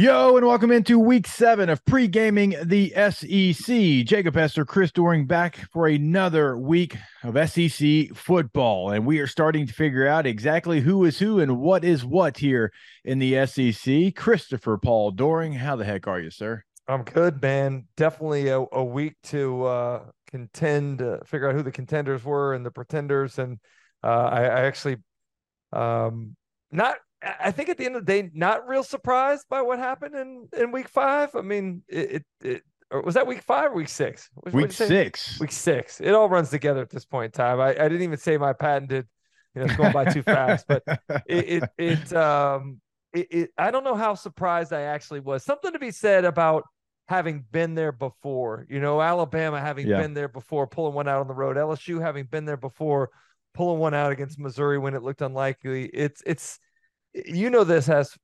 Yo, and welcome into week seven of pre gaming the SEC. Jacob Hester, Chris Doering back for another week of SEC football. And we are starting to figure out exactly who is who and what is what here in the SEC. Christopher Paul Doering, how the heck are you, sir? I'm good, man. Definitely a, a week to uh, contend, uh, figure out who the contenders were and the pretenders. And uh, I, I actually um, not I think at the end of the day, not real surprised by what happened in in week five. I mean, it, it, it was that week five or week six? What, week six. Week six. It all runs together at this point in time. I, I didn't even say my patented, you know, it's going by too fast, but it, it, it, um, it, it, I don't know how surprised I actually was. Something to be said about having been there before, you know, Alabama having yeah. been there before, pulling one out on the road, LSU having been there before, pulling one out against Missouri when it looked unlikely. It's, it's, you know this has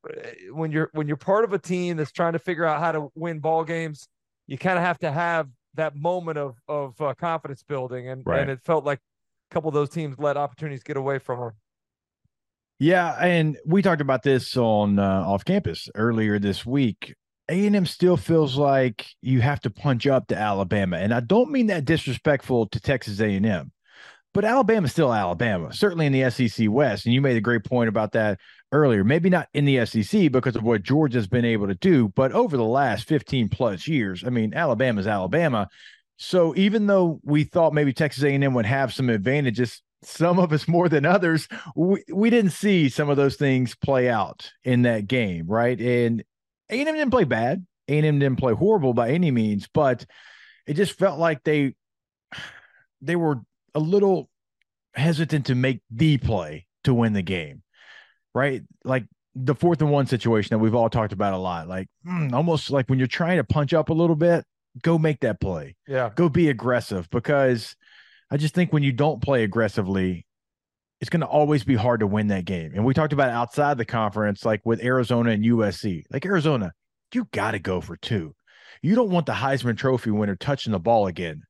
when you're when you're part of a team that's trying to figure out how to win ball games you kind of have to have that moment of of uh, confidence building and right. and it felt like a couple of those teams let opportunities get away from them yeah and we talked about this on uh, off campus earlier this week a&m still feels like you have to punch up to alabama and i don't mean that disrespectful to texas a&m but Alabama's still Alabama, certainly in the SEC West. And you made a great point about that earlier. Maybe not in the SEC because of what Georgia's been able to do, but over the last 15 plus years, I mean, Alabama's Alabama. So even though we thought maybe Texas A&M would have some advantages, some of us more than others, we, we didn't see some of those things play out in that game, right? And A&M didn't play bad. A&M didn't play horrible by any means, but it just felt like they they were a little hesitant to make the play to win the game, right? Like the fourth and one situation that we've all talked about a lot, like mm, almost like when you're trying to punch up a little bit, go make that play. Yeah. Go be aggressive because I just think when you don't play aggressively, it's going to always be hard to win that game. And we talked about outside the conference, like with Arizona and USC. Like Arizona, you got to go for two. You don't want the Heisman Trophy winner touching the ball again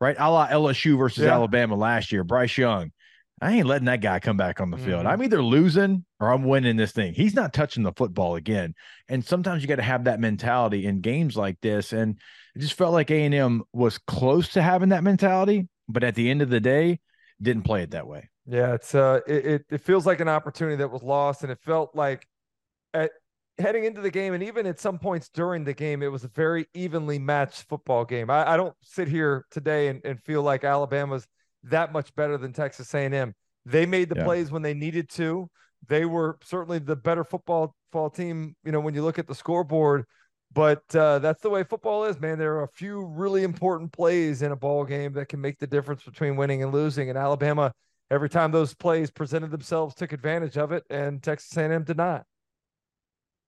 right? A la LSU versus yeah. Alabama last year. Bryce Young. I ain't letting that guy come back on the field. Mm-hmm. I'm either losing or I'm winning this thing. He's not touching the football again. And sometimes you got to have that mentality in games like this. And it just felt like A&M was close to having that mentality, but at the end of the day, didn't play it that way. Yeah, it's uh, it, it, it feels like an opportunity that was lost, and it felt like at heading into the game, and even at some points during the game, it was a very evenly matched football game. I, I don't sit here today and, and, feel like Alabama's that much better than Texas A&M. They made the yeah. plays when they needed to. They were certainly the better football, football team. You know, when you look at the scoreboard, but uh, that's the way football is, man. There are a few really important plays in a ball game that can make the difference between winning and losing. And Alabama, every time those plays presented themselves, took advantage of it, and Texas A&M did not.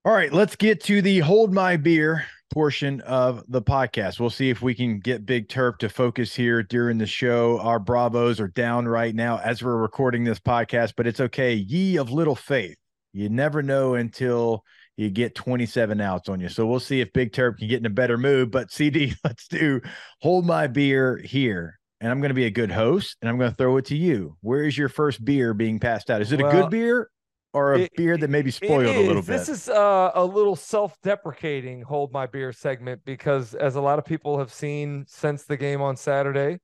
All right, let's get to the hold my beer portion of the podcast. We'll see if we can get Big Terp to focus here during the show. Our bravos are down right now as we're recording this podcast, but it's okay. Ye of little faith. You never know until you get 27 outs on you. So we'll see if Big Terp can get in a better mood. But CD, let's do hold my beer here. And I'm going to be a good host and I'm going to throw it to you. Where is your first beer being passed out? Is it well, a good beer or a it, beer that maybe spoiled a little bit? This is uh, a little self-deprecating hold my beer segment because as a lot of people have seen since the game on Saturday,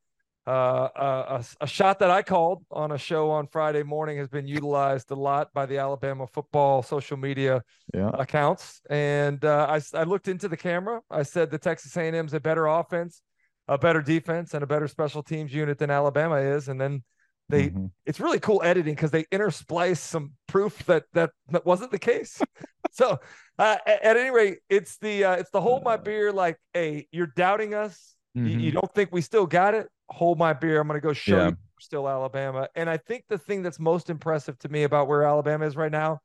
uh, a, a, shot that I called on a show on Friday morning has been utilized a lot by the Alabama football social media yeah. accounts. And uh, I, I looked into the camera. I said the Texas A&M's a better offense, a better defense, and a better special teams unit than Alabama is. And then they mm-hmm. it's really cool editing because they intersplice some proof that that that wasn't the case. So uh, at, at, any rate it's the uh, it's the hold my beer like hey you're doubting us. Mm-hmm. you, you, don't think we still got it? Hold my beer. I'm gonna go show yeah. you still alabama. And i think the thing that's most impressive to me about where alabama is right now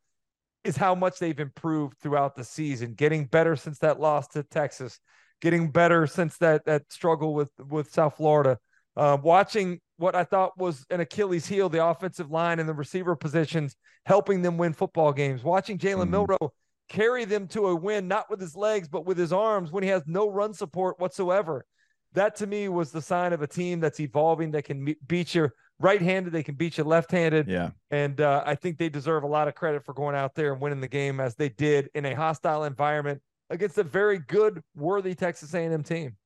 is how much they've improved throughout the season getting better since that loss to texas getting better since that that struggle with with south florida. Uh, watching what I thought was an Achilles heel, the offensive line and the receiver positions, helping them win football games. Watching Jalen mm. Milroe carry them to a win, not with his legs, but with his arms when he has no run support whatsoever. That to me was the sign of a team that's evolving, that can beat you right handed, they can beat you left handed. Yeah. And uh, I think they deserve a lot of credit for going out there and winning the game as they did in a hostile environment against a very good, worthy Texas A&M team.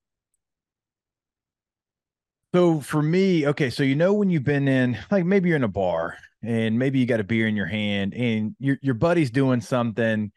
So for me, okay, so you know when you've been in, like maybe you're in a bar and maybe you got a beer in your hand and your your buddy's doing something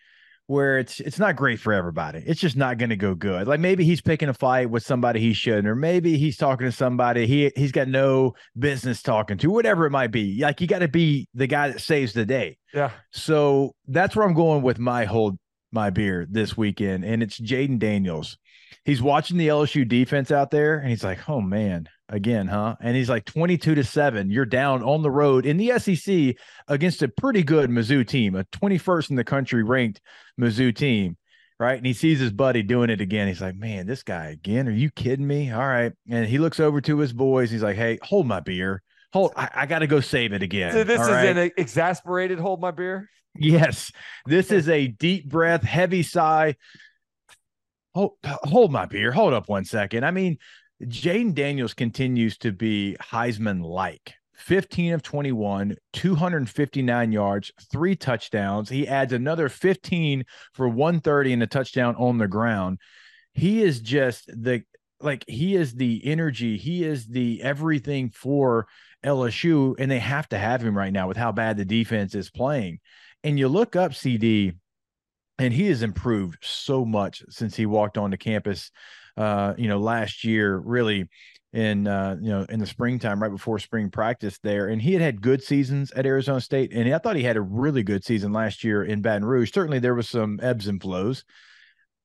where it's it's not great for everybody. It's just not going to go good. Like maybe he's picking a fight with somebody he shouldn't, or maybe he's talking to somebody he he's got no business talking to, whatever it might be. Like you got to be the guy that saves the day. Yeah. So that's where I'm going with my hold my beer this weekend, and it's Jayden Daniels. He's watching the LSU defense out there, and he's like, "Oh man, again, huh?" And he's like, "22 to seven, you're down on the road in the SEC against a pretty good Mizzou team, a 21st in the country ranked Mizzou team." Right. And he sees his buddy doing it again. He's like, man, this guy again. Are you kidding me? All right. And he looks over to his boys. He's like, hey, hold my beer. Hold, I, I got to go save it again. So this All is right? an exasperated hold my beer. Yes, this is a deep breath, heavy sigh. Hold, hold my beer. Hold up one second. I mean, Jayden Daniels continues to be Heisman like 15 of 21, 259 yards, three touchdowns. He adds another 15 for 130 and a touchdown on the ground. He is just the like he is the energy, he is the everything for LSU, and they have to have him right now with how bad the defense is playing. And you look up CD, and he has improved so much since he walked onto campus. Uh, you know, last year, really in uh, you know in the springtime, right before spring practice there, and he had had good seasons at Arizona State, and I thought he had a really good season last year in Baton Rouge. Certainly, there was some ebbs and flows.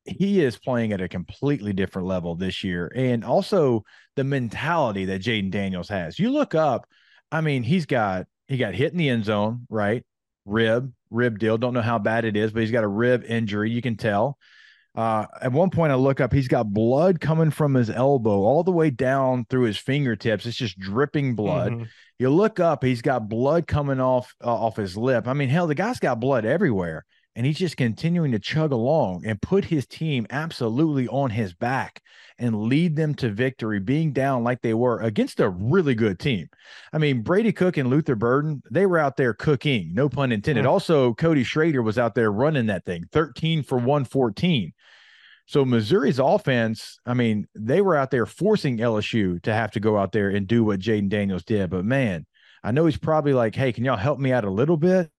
He is playing at a completely different level this year, and also the mentality that Jayden Daniels has. You look up, I mean, he's got he got hit in the end zone, right? Rib, rib deal. Don't know how bad it is, but he's got a rib injury. You can tell. Uh, at one point, I look up, he's got blood coming from his elbow all the way down through his fingertips. It's just dripping blood. Mm-hmm. You look up, he's got blood coming off uh, off his lip. I mean, hell, the guy's got blood everywhere, and he's just continuing to chug along and put his team absolutely on his back and lead them to victory, being down like they were against a really good team. I mean, Brady Cook and Luther Burden, they were out there cooking, no pun intended. Mm-hmm. Also, Cody Schrader was out there running that thing, 13 for 114. So Missouri's offense, I mean, they were out there forcing LSU to have to go out there and do what Jayden Daniels did. But man, I know he's probably like, hey, can y'all help me out a little bit?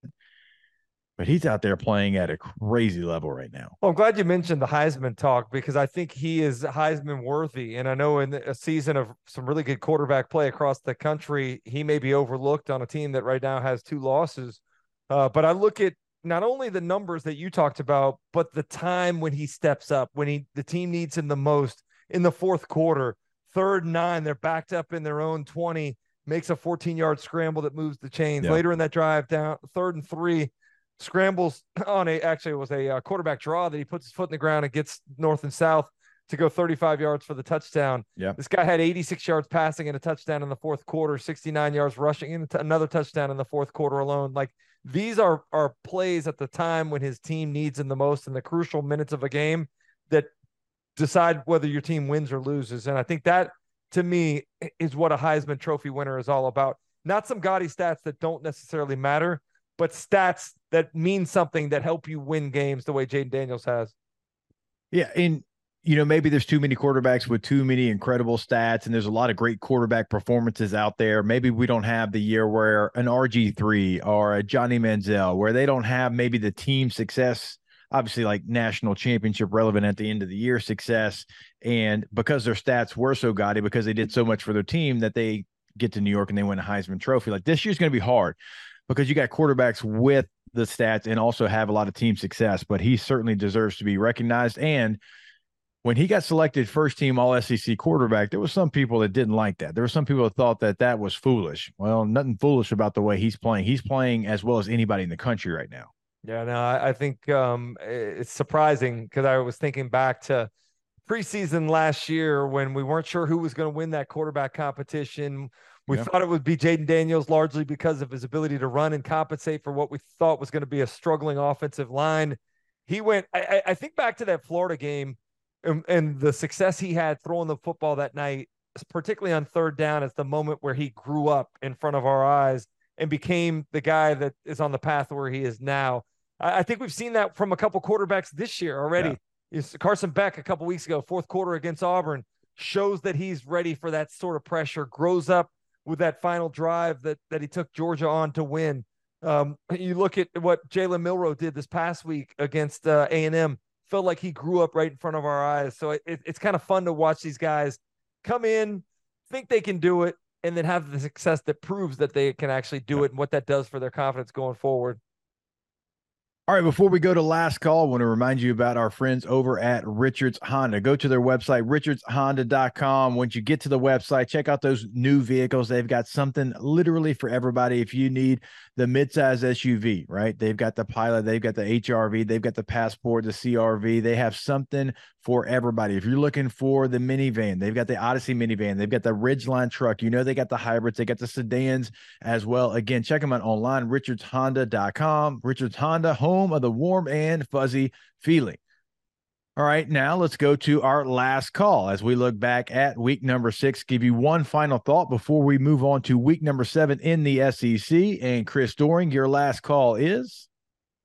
But he's out there playing at a crazy level right now. Well, I'm glad you mentioned the Heisman talk because I think he is Heisman worthy. And I know in a season of some really good quarterback play across the country, he may be overlooked on a team that right now has two losses. Uh, but I look at not only the numbers that you talked about, but the time when he steps up, when he the team needs him the most in the fourth quarter, third nine, they're backed up in their own 20, makes a 14 yard scramble that moves the chains. Later in that drive, down third and three, scrambles on a actually it was a uh, quarterback draw that he puts his foot in the ground and gets north and south to go 35 yards for the touchdown. Yeah. This guy had 86 yards passing and a touchdown in the fourth quarter, 69 yards rushing and another touchdown in the fourth quarter alone. Like these are are plays at the time when his team needs him the most in the crucial minutes of a game that decide whether your team wins or loses. And I think that to me is what a Heisman Trophy winner is all about. Not some gaudy stats that don't necessarily matter, but stats that mean something that help you win games the way Jayden Daniels has. Yeah, and you know, maybe there's too many quarterbacks with too many incredible stats, and there's a lot of great quarterback performances out there. Maybe we don't have the year where an RG3 or a Johnny Manziel, where they don't have maybe the team success, obviously like national championship relevant at the end of the year success. And because their stats were so gaudy, because they did so much for their team that they get to New York and they win a Heisman Trophy. Like this year's going to be hard because you got quarterbacks with the stats and also have a lot of team success, but he certainly deserves to be recognized. And when he got selected first team all SEC quarterback, there was some people that didn't like that. There were some people that thought that that was foolish. Well, nothing foolish about the way he's playing. He's playing as well as anybody in the country right now. Yeah, no, I, I think um, it's surprising because I was thinking back to preseason last year when we weren't sure who was going to win that quarterback competition. We yeah. thought it would be Jayden Daniels largely because of his ability to run and compensate for what we thought was going to be a struggling offensive line. He went, I, I think back to that Florida game and, and the success he had throwing the football that night, particularly on third down, is the moment where he grew up in front of our eyes and became the guy that is on the path where he is now. I, I think we've seen that from a couple quarterbacks this year already. Yeah. Carson Beck a couple weeks ago, fourth quarter against Auburn, shows that he's ready for that sort of pressure. Grows up with that final drive that that he took Georgia on to win. Um, you look at what Jalen Milroe did this past week against uh, A and M. Felt like he grew up right in front of our eyes. So it, it's kind of fun to watch these guys come in, think they can do it, and then have the success that proves that they can actually do it and what that does for their confidence going forward. All right, before we go to last call, I want to remind you about our friends over at Richards Honda. Go to their website, richardshonda.com. Once you get to the website, check out those new vehicles. They've got something literally for everybody. If you need the midsize SUV, right? They've got the Pilot, they've got the HRV, they've got the Passport, the CRV. They have something for everybody. If you're looking for the minivan, they've got the Odyssey minivan, they've got the Ridgeline truck. You know, they got the hybrids, they got the sedans as well. Again, check them out online, richardshonda.com. Richards Honda, home of the warm and fuzzy feeling. All right, now let's go to our last call as we look back at week number six. Give you one final thought before we move on to week number seven in the SEC. And Chris Doering, your last call is.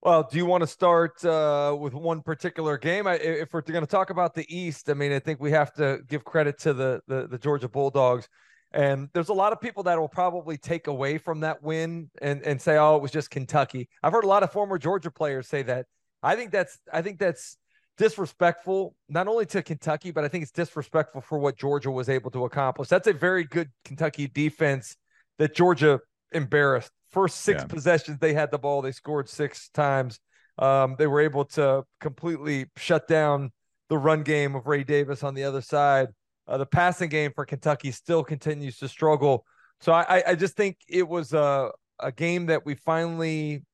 Well, do you want to start uh, with one particular game? I, if we're going to talk about the East, I mean, I think we have to give credit to the, the the Georgia Bulldogs. And there's a lot of people that will probably take away from that win and and say, "Oh, it was just Kentucky." I've heard a lot of former Georgia players say that. I think that's I think that's disrespectful not only to Kentucky, but I think it's disrespectful for what Georgia was able to accomplish. That's a very good Kentucky defense that Georgia embarrassed. First six yeah. possessions, they had the ball, they scored six times. Um, they were able to completely shut down the run game of Ray Davis on the other side. Uh, the passing game for Kentucky still continues to struggle. So I, I just think it was a, a game that we finally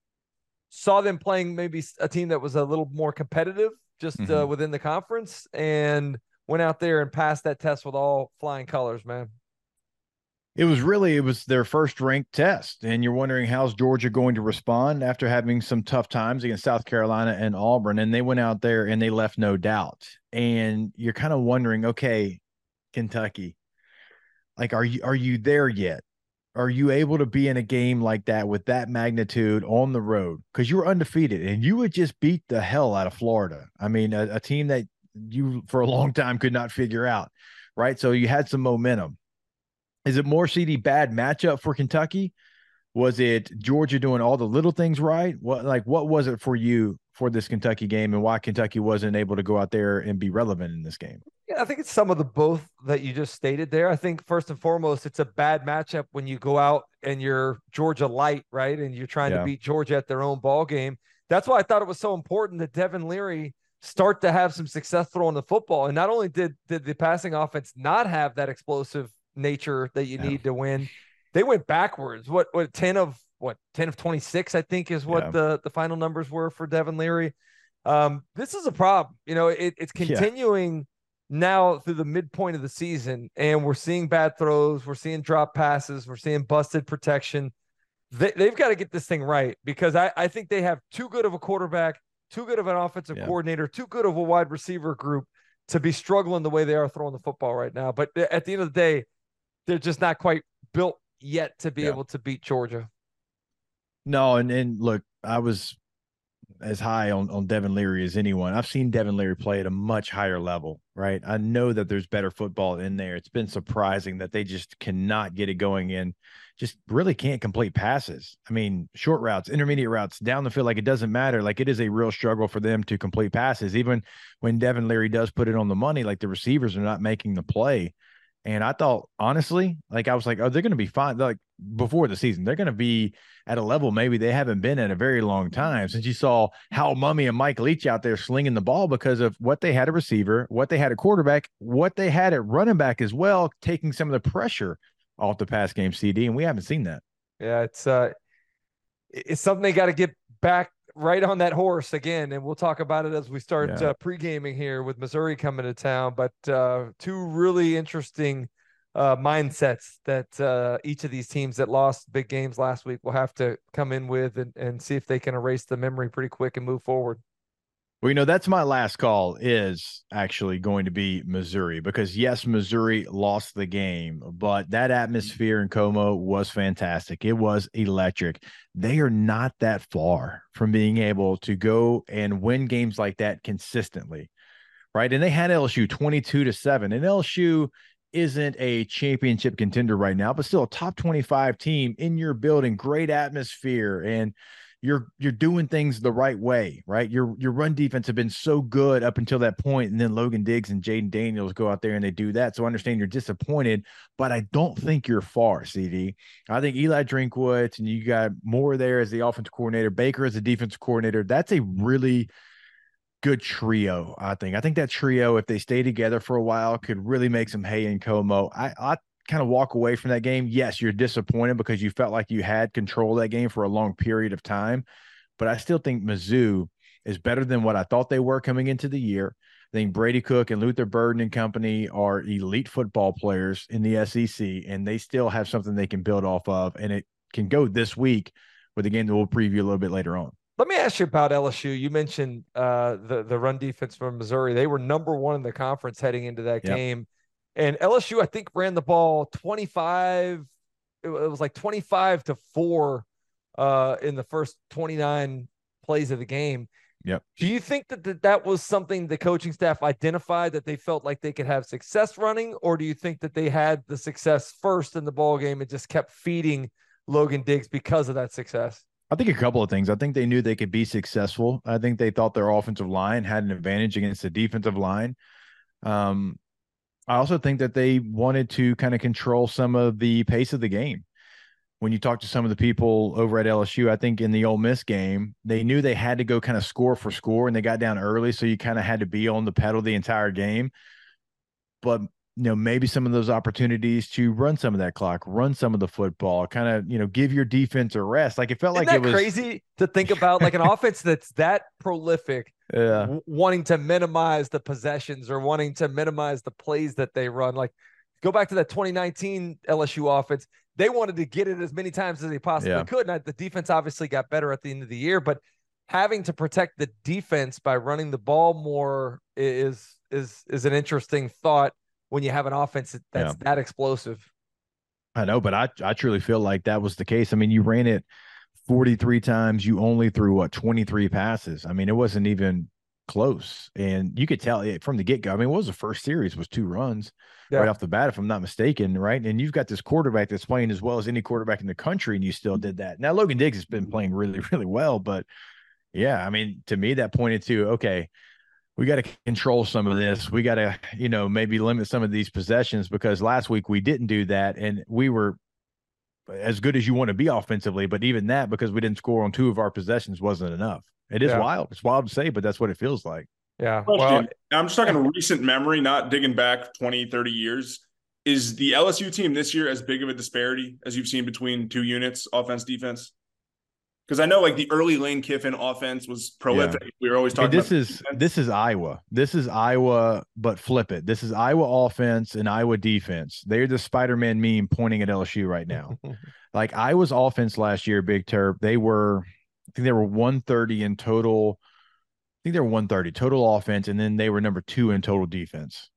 saw them playing maybe a team that was a little more competitive just uh, mm-hmm. uh, within the conference and went out there and passed that test with all flying colors, man. It was really it was their first ranked test, and you're wondering how's Georgia going to respond after having some tough times against South Carolina and Auburn, and they went out there and they left no doubt. And you're kind of wondering, okay, Kentucky, like are you are you there yet? Are you able to be in a game like that with that magnitude on the road? Because you were undefeated and you would just beat the hell out of Florida. I mean, a, a, team that you for a long time could not figure out, right? So you had some momentum. Is it more CD bad matchup for Kentucky? Was it Georgia doing all the little things right? What like what was it for you for this Kentucky game and why Kentucky wasn't able to go out there and be relevant in this game? Yeah, I think it's some of the both that you just stated there. I think first and foremost, it's a bad matchup when you go out and you're Georgia light, right? And you're trying yeah. to beat Georgia at their own ball game. That's why I thought it was so important that Devin Leary start to have some success throwing the football. And not only did did the passing offense not have that explosive nature that you yeah. need to win, they went backwards. What what 10 of what 10 of 26, I think is what yeah. the, the final numbers were for Devin Leary. Um, this is a problem. You know, it, it's continuing now through the midpoint of the season, and we're seeing bad throws, we're seeing drop passes, we're seeing busted protection. They, have got to get this thing right because I, I think they have too good of a quarterback, too good of an offensive yeah. coordinator, too good of a wide receiver group to be struggling the way they are throwing the football right now. But at the end of the day, they're just not quite built yet to be yeah. able to beat Georgia. No, and and look, I was as high on, on Devin Leary as anyone. I've seen Devin Leary play at a much higher level, right? I know that there's better football in there. It's been surprising that they just cannot get it going in, just really can't complete passes. I mean, short routes, intermediate routes, down the field, like it doesn't matter. Like it is a real struggle for them to complete passes. Even when Devin Leary does put it on the money, like the receivers are not making the play. And I thought, honestly, like I was like, oh, they're going to be fine. Like before the season, they're going to be at a level maybe they haven't been in a very long time since you saw how Mummy and Mike Leach out there slinging the ball because of what they had a receiver, what they had a quarterback, what they had at running back as well, taking some of the pressure off the pass game CD. And we haven't seen that. Yeah, it's uh it's something they got to get back right on that horse again, and we'll talk about it as we start yeah. uh, pre gaming here with Missouri coming to town. But uh, two really interesting uh, mindsets that uh, each of these teams that lost big games last week will have to come in with and, and see if they can erase the memory pretty quick and move forward. Well, you know, that's my last call is actually going to be Missouri because yes, Missouri lost the game, but that atmosphere in Como was fantastic. It was electric. They are not that far from being able to go and win games like that consistently. right? And they had LSU 22 to 7. And LSU isn't a championship contender right now, but still a top 25 team in your building, great atmosphere and you're you're doing things the right way, right? Your your run defense have been so good up until that point, and then Logan Diggs and Jayden Daniels go out there and they do that. So I understand you're disappointed, but I don't think you're far, CD. I think Eli Drinkwitz and you got more there as the offensive coordinator, Baker as the defensive coordinator. That's a really good trio. I think. I think that trio, if they stay together for a while, could really make some hay in Como. I, I kind of walk away from that game. Yes, you're disappointed because you felt like you had control of that game for a long period of time, but I still think Mizzou is better than what I thought they were coming into the year. I think Brady Cook and Luther Burden and company are elite football players in the SEC, and they still have something they can build off of, and it can go this week with a game that we'll preview a little bit later on. Let me ask you about LSU. You mentioned uh, the the run defense from Missouri. They were number one in the conference heading into that yep. game, and LSU I think ran the ball twenty five. It was like twenty five to four uh, in the first twenty nine plays of the game. Yep. Do you think that, that that was something the coaching staff identified that they felt like they could have success running, or do you think that they had the success first in the ball game and just kept feeding Logan Diggs because of that success? I think a couple of things. I think they knew they could be successful. I think they thought their offensive line had an advantage against the defensive line. Um, I also think that they wanted to kind of control some of the pace of the game. When you talk to some of the people over at LSU, I think in the Ole Miss game, they knew they had to go kind of score for score and they got down early. So you kind of had to be on the pedal the entire game. But you know, maybe some of those opportunities to run some of that clock, run some of the football, kind of, you know, give your defense a rest. Like it felt Isn't like it was crazy to think about like an offense that's that prolific, yeah. w- wanting to minimize the possessions or wanting to minimize the plays that they run. Like go back to that 2019 LSU offense. They wanted to get it as many times as they possibly yeah. could. And the defense obviously got better at the end of the year, but having to protect the defense by running the ball more is is is an interesting thought when you have an offense that's yeah. that explosive. I know, but I I truly feel like that was the case. I mean, you ran it 43 times, you only threw what 23 passes. I mean, it wasn't even close. And you could tell it from the get-go. I mean, what was the first series was two runs yeah. right off the bat, if I'm not mistaken, right? And you've got this quarterback that's playing as well as any quarterback in the country, and you still did that. Now Logan Diggs has been playing really, really well, but yeah, I mean, to me, that pointed to okay, we got to control some of this. We got to, you know, maybe limit some of these possessions because last week we didn't do that and we were as good as you want to be offensively, but even that because we didn't score on two of our possessions wasn't enough. It is yeah. wild. It's wild to say, but that's what it feels like. Yeah. Well, I'm just talking recent memory, not digging back 20, 30 years. Is the LSU team this year as big of a disparity as you've seen between two units, offense, defense? Because I know like the early Lane Kiffin offense was prolific. Yeah. We were always talking. Hey, this is defense. this is Iowa. This is Iowa, but flip it. This is Iowa offense and Iowa defense. They're the Spider-Man meme pointing at LSU right now. like Iowa's offense last year, Big Turb, they were, I think they were 130 in total. I think they were 130 total offense, and then they were number two in total defense.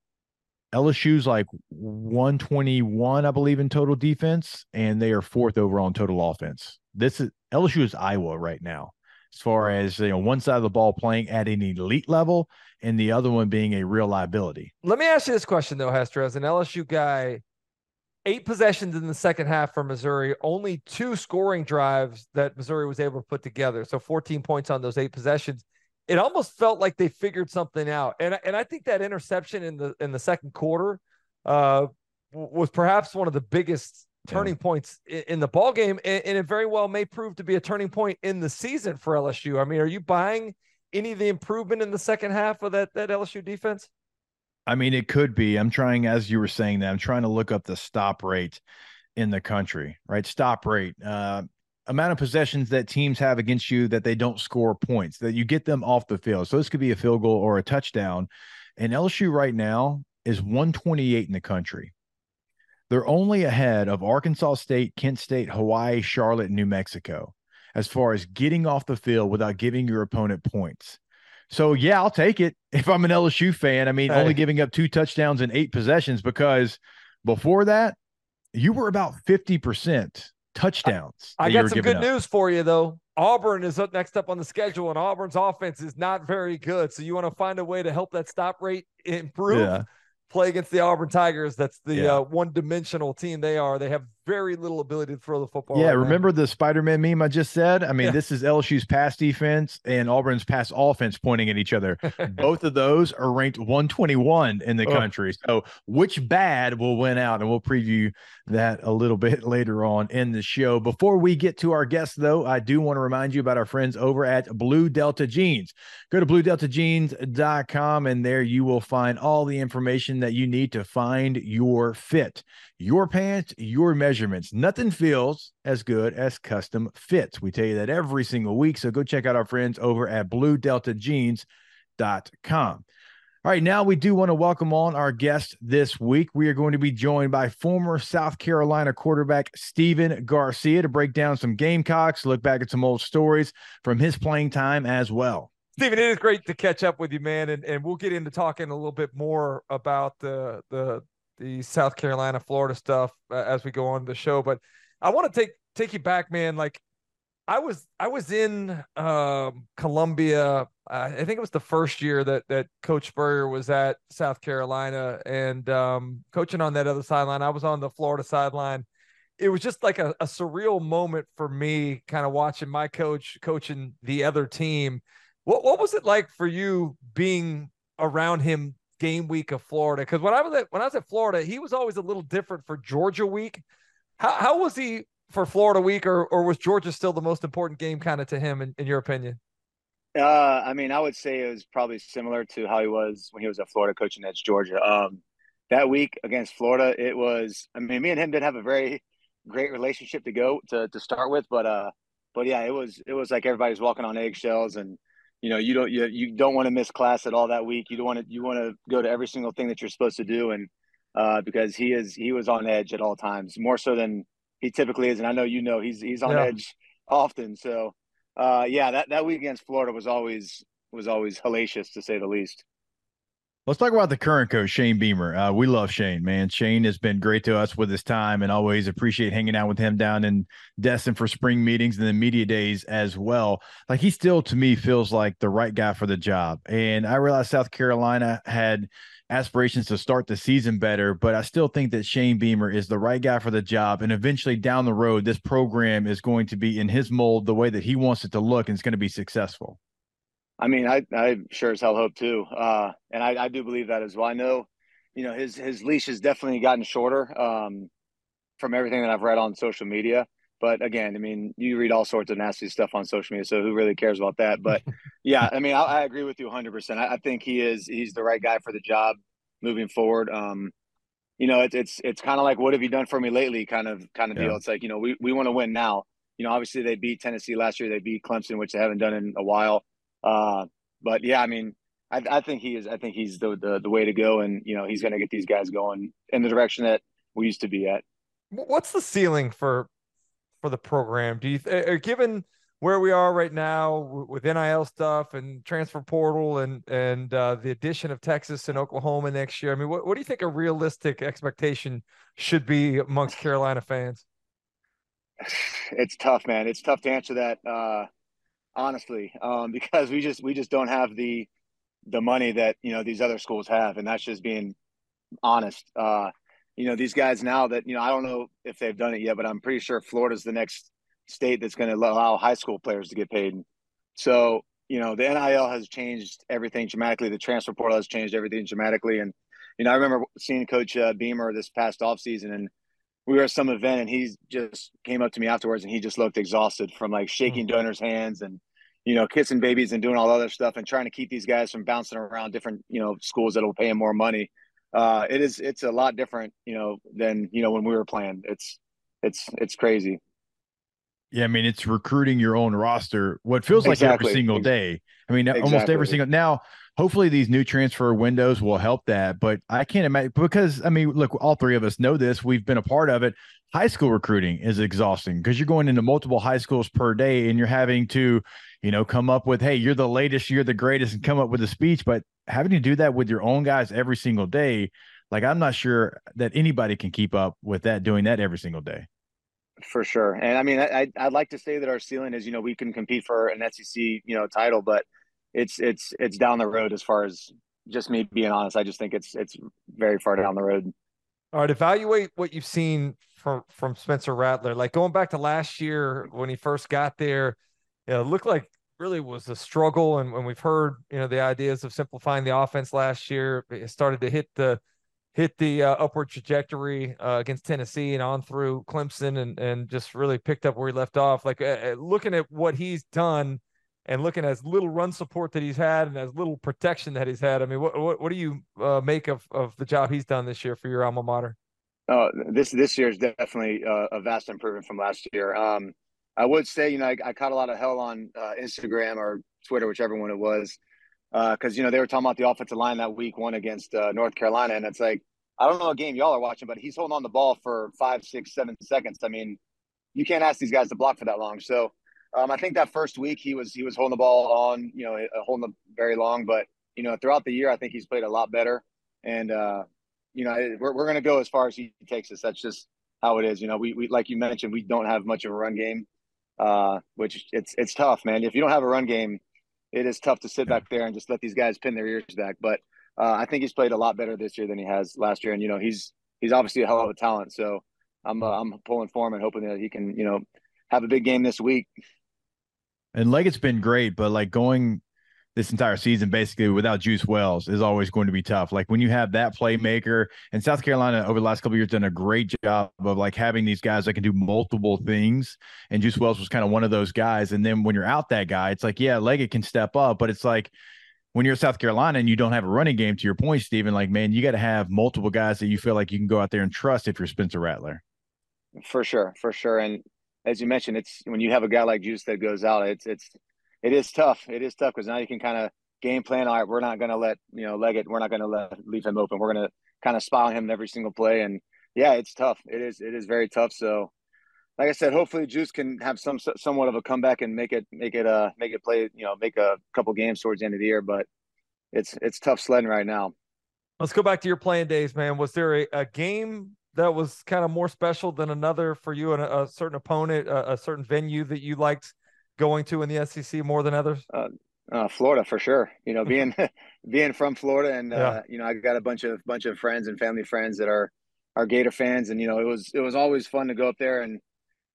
LSU's like 121, I believe, in total defense, and they are fourth overall in total offense. This is LSU is Iowa right now, as far as you know, one side of the ball playing at an elite level, and the other one being a real liability. Let me ask you this question though, Hester, as an LSU guy. Eight possessions in the second half for Missouri, only two scoring drives that Missouri was able to put together. So 14 points on those eight possessions it almost felt like they figured something out. And and I think that interception in the in the second quarter uh, was perhaps one of the biggest turning yeah. points in, the ball game, and, and, it very well may prove to be a turning point in the season for LSU. I mean, are you buying any of the improvement in the second half of that that LSU defense? I mean, it could be. I'm trying, as you were saying that, I'm trying to look up the stop rate in the country, right? Stop rate. Uh, amount of possessions that teams have against you that they don't score points, that you get them off the field. So this could be a field goal or a touchdown. And LSU right now is 128 in the country. They're only ahead of Arkansas State, Kent State, Hawaii, Charlotte, New Mexico as far as getting off the field without giving your opponent points. So yeah, I'll take it if I'm an LSU fan. I mean, hey. only giving up two touchdowns and eight possessions because before that, you were about 50% touchdowns. I got some good up. news for you though. Auburn is up next up on the schedule, and Auburn's offense is not very good. So you want to find a way to help that stop rate improve. Yeah play against the Auburn Tigers. That's the yeah. uh, one dimensional team they are. They have very little ability to throw the football. Yeah, right remember now. the Spider Man meme I just said? I mean, yeah. this is LSU's pass defense and Auburn's pass offense pointing at each other. Both of those are ranked 121 in the oh. country. So, which bad will win out? And we'll preview that a little bit later on in the show. Before we get to our guests, though, I do want to remind you about our friends over at Blue Delta Jeans. Go to bluedeltajeans.com and there you will find all the information that you need to find your fit your pants, your measurements. Nothing feels as good as custom fits. We tell you that every single week. So go check out our friends over at bluedeltajeans.com. All right, now we do want to welcome on our guest this week. We are going to be joined by former South Carolina quarterback Stephen Garcia to break down some Gamecocks, look back at some old stories from his playing time as well. Stephen, it is great to catch up with you, man, and, and we'll get into talking a little bit more about the the the South Carolina, Florida stuff uh, as we go on the show. But I want to take take you back, man. Like I was I was in um, Columbia. Uh, I think it was the first year that that Coach Spurrier was at South Carolina and um, coaching on that other sideline. I was on the Florida sideline. It was just like a, a surreal moment for me, kind of watching my coach coaching the other team. What what was it like for you being around him game week of Florida? Because when I was at when I was at Florida, he was always a little different for Georgia week. How how was he for Florida week, or or was Georgia still the most important game kind of to him in, in your opinion? Uh, I mean, I would say it was probably similar to how he was when he was at Florida coaching at Georgia. Um, that week against Florida, it was. I mean, me and him didn't have a very great relationship to go to to start with, but uh, but yeah, it was it was like everybody's walking on eggshells and you know you don't you, you don't want to miss class at all that week you don't want to you want to go to every single thing that you're supposed to do and uh, because he is he was on edge at all times more so than he typically is and i know you know he's he's on yeah. edge often so uh, yeah that that week against florida was always was always hellacious to say the least Let's talk about the current coach, Shane Beamer. Uh, we love Shane, man. Shane has been great to us with his time and always appreciate hanging out with him down in Destin for spring meetings and the media days as well. Like he still, to me, feels like the right guy for the job. And I realized South Carolina had aspirations to start the season better, but I still think that Shane Beamer is the right guy for the job. And eventually down the road, this program is going to be in his mold the way that he wants it to look and it's going to be successful. I mean, I I sure as hell hope too, uh, and I, I do believe that as well. I know, you know, his his leash has definitely gotten shorter um, from everything that I've read on social media. But again, I mean, you read all sorts of nasty stuff on social media, so who really cares about that? But yeah, I mean, I, I agree with you 100. percent I, I, think he is he's the right guy for the job moving forward. Um, you know, it's it's it's kind of like what have you done for me lately, kind of kind of yeah. deal. It's like you know, we we want to win now. You know, obviously they beat Tennessee last year, they beat Clemson, which they haven't done in a while. Uh, but yeah, I mean, I, I think he is. I think he's the, the the way to go, and you know, he's going to get these guys going in the direction that we used to be at. What's the ceiling for for the program? Do you th- given where we are right now with NIL stuff and transfer portal and and uh, the addition of Texas and Oklahoma next year? I mean, what, what do you think a realistic expectation should be amongst Carolina fans? It's tough, man. It's tough to answer that. Uh, honestly, um, because we just we just don't have the the money that you know these other schools have, and that's just being honest. Uh, you know, these guys now that you know, I don't know if they've done it yet, but I'm pretty sure Florida's the next state that's going to allow high school players to get paid. So you know, the NIL has changed everything dramatically. The transfer portal has changed everything dramatically, and you know, I remember seeing Coach uh, Beamer this past off season, and we were at some event, and he just came up to me afterwards, and he just looked exhausted from like shaking mm-hmm. donors' hands and you know, kissing babies and doing all other stuff and trying to keep these guys from bouncing around different, you know, schools that will pay them more money. Uh, it is, it's a lot different, you know, than, you know, when we were playing. It's, it's, it's crazy. Yeah, I mean, it's recruiting your own roster. What feels like exactly. every single day. I mean, exactly. almost every single now. Hopefully, these new transfer windows will help that. But I can't imagine because I mean, look, all three of us know this. We've been a part of it. High school recruiting is exhausting because you're going into multiple high schools per day, and you're having to you know, come up with, hey, you're the latest, you're the greatest, and come up with a speech. But having to do that with your own guys every single day, like I'm not sure that anybody can keep up with that, doing that every single day. For sure, and I mean, I, I'd like to say that our ceiling is, you know, we can compete for an SEC, you know, title, but it's it's it's down the road as far as just me being honest. I just think it's it's very far down the road. All right, evaluate what you've seen from from Spencer Rattler. Like going back to last year when he first got there, you know, it looked like really was a struggle. And when we've heard, you know, the ideas of simplifying the offense last year, it started to hit the hit the uh, upward trajectory uh, against Tennessee and on through Clemson, and and just really picked up where he left off. Like uh, uh looking at what he's done and looking at as little run support that he's had and as little protection that he's had. I mean, what what, what do you uh, make of of the job he's done this year for your alma mater? Oh, this this year is definitely uh, a vast improvement from last year. Um, I would say, you know, I, I caught a lot of hell on uh, Instagram or Twitter, whichever one it was, because uh, you know they were talking about the offensive line that week one against uh, North Carolina, and it's like I don't know what game y'all are watching, but he's holding on the ball for five, six, seven seconds. I mean, you can't ask these guys to block for that long. So um, I think that first week he was he was holding the ball on, you know, uh, holding them very long. But you know, throughout the year, I think he's played a lot better. And uh, you know, we're we're going to go as far as he takes us. That's just how it is. You know, we we like you mentioned, we don't have much of a run game, uh, which it's it's tough, man. If you don't have a run game, it is tough to sit back there and just let these guys pin their ears back. But uh, I think he's played a lot better this year than he has last year. And you know, he's he's obviously a hell of a talent. So I'm uh, I'm pulling for him and hoping that he can you know have a big game this week. And Legette's been great, but like going this entire season basically without Juice Wells is always going to be tough. Like when you have that playmaker, and South Carolina over the last couple years done a great job of like having these guys that can do multiple things. And Juice Wells was kind of one of those guys. And then when you're out that guy, it's like, yeah, Legette can step up, but it's like when you're South Carolina and you don't have a running game, to your point, Stephen, like man, you got to have multiple guys that you feel like you can go out there and trust if you're Spencer Rattler. For sure, for sure. And as you mentioned, it's when you have a guy like Juice that goes out, it's it's it is tough. It is tough because now you can kind of game plan. All right, we're not going to let you know Legette. We're not going to let leave him open. We're going to kind of spy on him every single play. And yeah, it's tough. It is. It is very tough. So, like I said, hopefully Juice can have some somewhat of a comeback and make it make it uh make it play. You know, make a couple games towards the end of the year. But it's it's tough sledding right now. Let's go back to your playing days, man. Was there a, a game that was kind of more special than another for you and a, a certain opponent, a, a, certain venue that you liked going to in the SEC more than others? Uh, uh, Florida for sure. You know, being being from Florida, and yeah. uh, you know, I got a bunch of bunch of friends and family friends that are are Gator fans, and you know, it was it was always fun to go up there and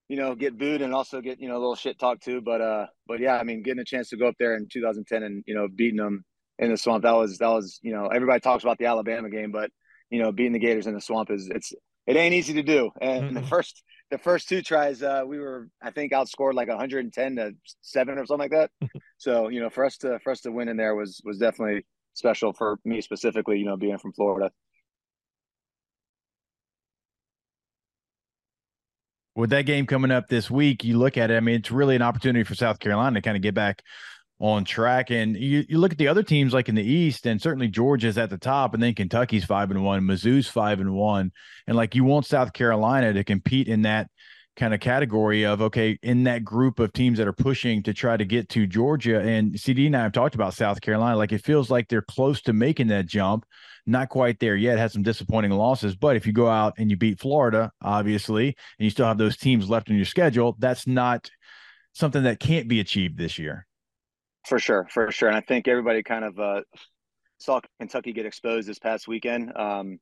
you know get booed and also get you know a little shit talked to. But uh, but yeah, I mean, getting a chance to go up there in 2010 and you know beating them in the swamp that was that was you know everybody talks about the Alabama game, but you know beating the Gators in the swamp is it's it ain't easy to do. And mm-hmm. the first the first two tries, uh, we were I think outscored like 110 to seven or something like that. so you know, for us to for us to win in there was was definitely special for me specifically. You know, being from Florida. With that game coming up this week, you look at it. I mean, it's really an opportunity for South Carolina to kind of get back on track. And you, you look at the other teams like in the East, and certainly Georgia's at the top, and then Kentucky's five and one, Mizzou's five and one, and like you want South Carolina to compete in that kind of category of okay in that group of teams that are pushing to try to get to Georgia. And CD and I have talked about South Carolina. Like it feels like they're close to making that jump. Not quite there yet. Had some disappointing losses. But if you go out and you beat Florida obviously and you still have those teams left in your schedule that's not something that can't be achieved this year for sure, for sure. And I think everybody kind of uh, saw Kentucky get exposed this past weekend. Um,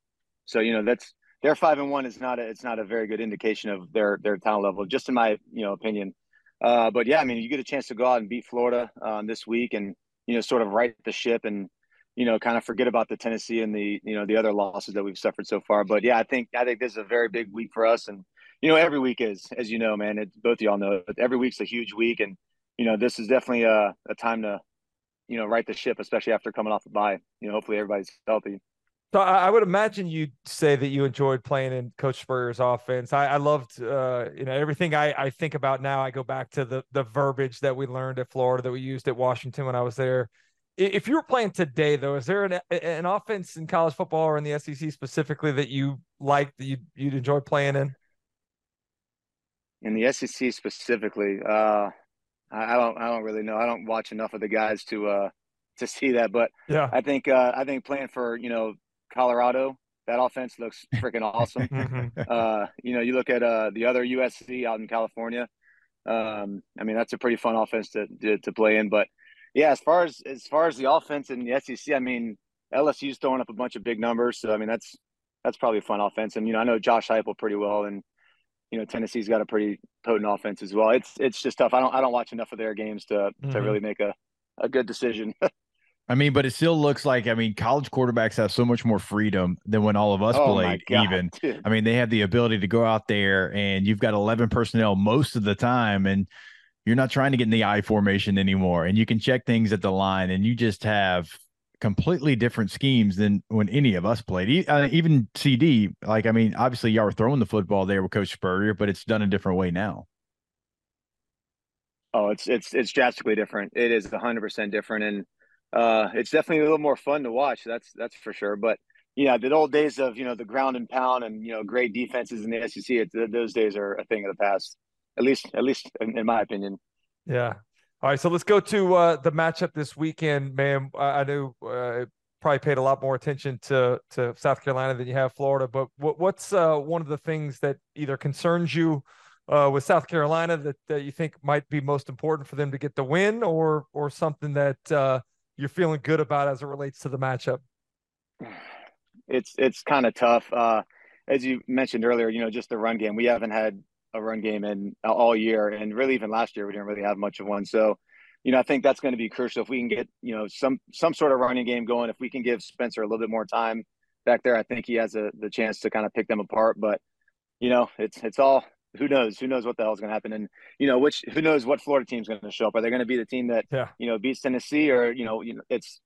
so you know that's their five and one is not a, it's not a very good indication of their their talent level, just in my you know opinion. Uh, but yeah, I mean, you get a chance to go out and beat Florida um, this week, and you know, sort of right the ship, and you know, kind of forget about the Tennessee and the you know the other losses that we've suffered so far. But yeah, I think I think this is a very big week for us, and you know, every week is, as you know, man. It, both y'all know, every week's a huge week, and you know, this is definitely a, a time to, you know, right the ship, especially after coming off a bye. You know, hopefully everybody's healthy. So I would imagine you'd say that you enjoyed playing in Coach Spurrier's offense. I, I loved, uh, you know, everything I, I think about now. I go back to the the verbiage that we learned at Florida that we used at Washington when I was there. If you were playing today, though, is there an an offense in college football or in the SEC specifically that you like that you you'd enjoy playing in? In the SEC specifically, uh, I don't I don't really know. I don't watch enough of the guys to uh to see that, but yeah, I think uh I think playing for you know Colorado that offense looks freaking awesome. Mm-hmm. uh, you know, you look at uh, the other USC out in California. Um, I mean, that's a pretty fun offense to, to, to play in. But yeah, as far as as far as the offense in the SEC, I mean, LSU's throwing up a bunch of big numbers, so I mean that's that's probably a fun offense. And you know, I know Josh Heupel pretty well, and you know Tennessee's got a pretty potent offense as well. It's it's just tough. I don't I don't watch enough of their games to Mm-hmm. to really make a a good decision. I mean, but it still looks like I mean, college quarterbacks have so much more freedom than when all of us oh played. God, Even dude. I mean, they have the ability to go out there and you've got 11 personnel most of the time, and you're not trying to get in the I formation anymore. And you can check things at the line, and you just have completely different schemes than when any of us played. E- uh, even CD, like, I mean, obviously, y'all were throwing the football there with Coach Spurrier, but it's done a different way now. Oh, it's it's it's drastically different. It is hundred percent different, and uh, it's definitely a little more fun to watch. That's that's for sure. But yeah, the old days of you know the ground and pound and you know great defenses in the SEC, it, those days are a thing of the past. At least, at least in, in my opinion. Yeah. All right. So let's go to uh, the matchup this weekend, man. I, I know uh, probably paid a lot more attention to to South Carolina than you have Florida, but what, what's uh, one of the things that either concerns you uh, with South Carolina that, that you think might be most important for them to get the win, or or something that uh, you're feeling good about as it relates to the matchup? It's it's kind of tough. Uh, as you mentioned earlier, you know, just the run game. We haven't had a run game in all year, and really even last year we didn't really have much of one. So, you know, I think that's going to be crucial if we can get you know some some sort of running game going. If we can give Spencer a little bit more time back there, I think he has a, the chance to kind of pick them apart. But you know, it's it's all who knows who knows what the hell's going to happen, and you know which who knows what Florida team's going to show up. Are they going to be the team that Yeah. you know beats Tennessee, or you know, you know, it's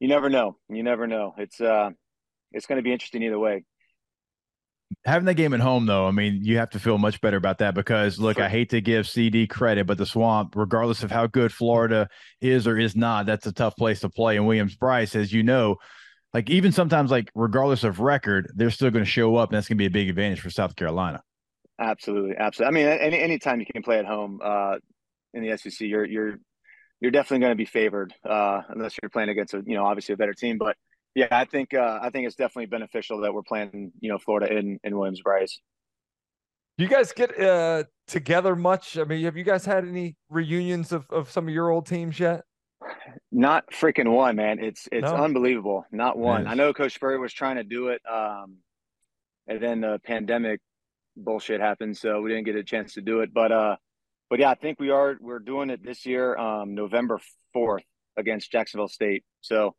you never know. You never know. It's uh, it's going to be interesting either way. Having that game at home though i mean you have to feel much better about that because look i hate to give cd credit but the swamp regardless of how good florida is or is not that's a tough place to play and williams brice as you know like even sometimes like regardless of record they're still going to show up and that's going to be a big advantage for south carolina Absolutely, absolutely. I mean, any anytime you can play at home uh, in the SEC, you're you're you're definitely going to be favored uh, unless you're playing against a you know obviously a better team. But yeah, I think uh, I think it's definitely beneficial that we're playing you know Florida in in Williams Brice. You guys get uh, together much? I mean, have you guys had any reunions of, of some of your old teams yet? Not freaking one, man. It's it's No. unbelievable. Not one. I know Coach Spurrier was trying to do it, um, and then the pandemic bullshit happened, so we didn't get a chance to do it. But uh, but yeah, I think we are we're doing it this year, um, November fourth against Jacksonville State. So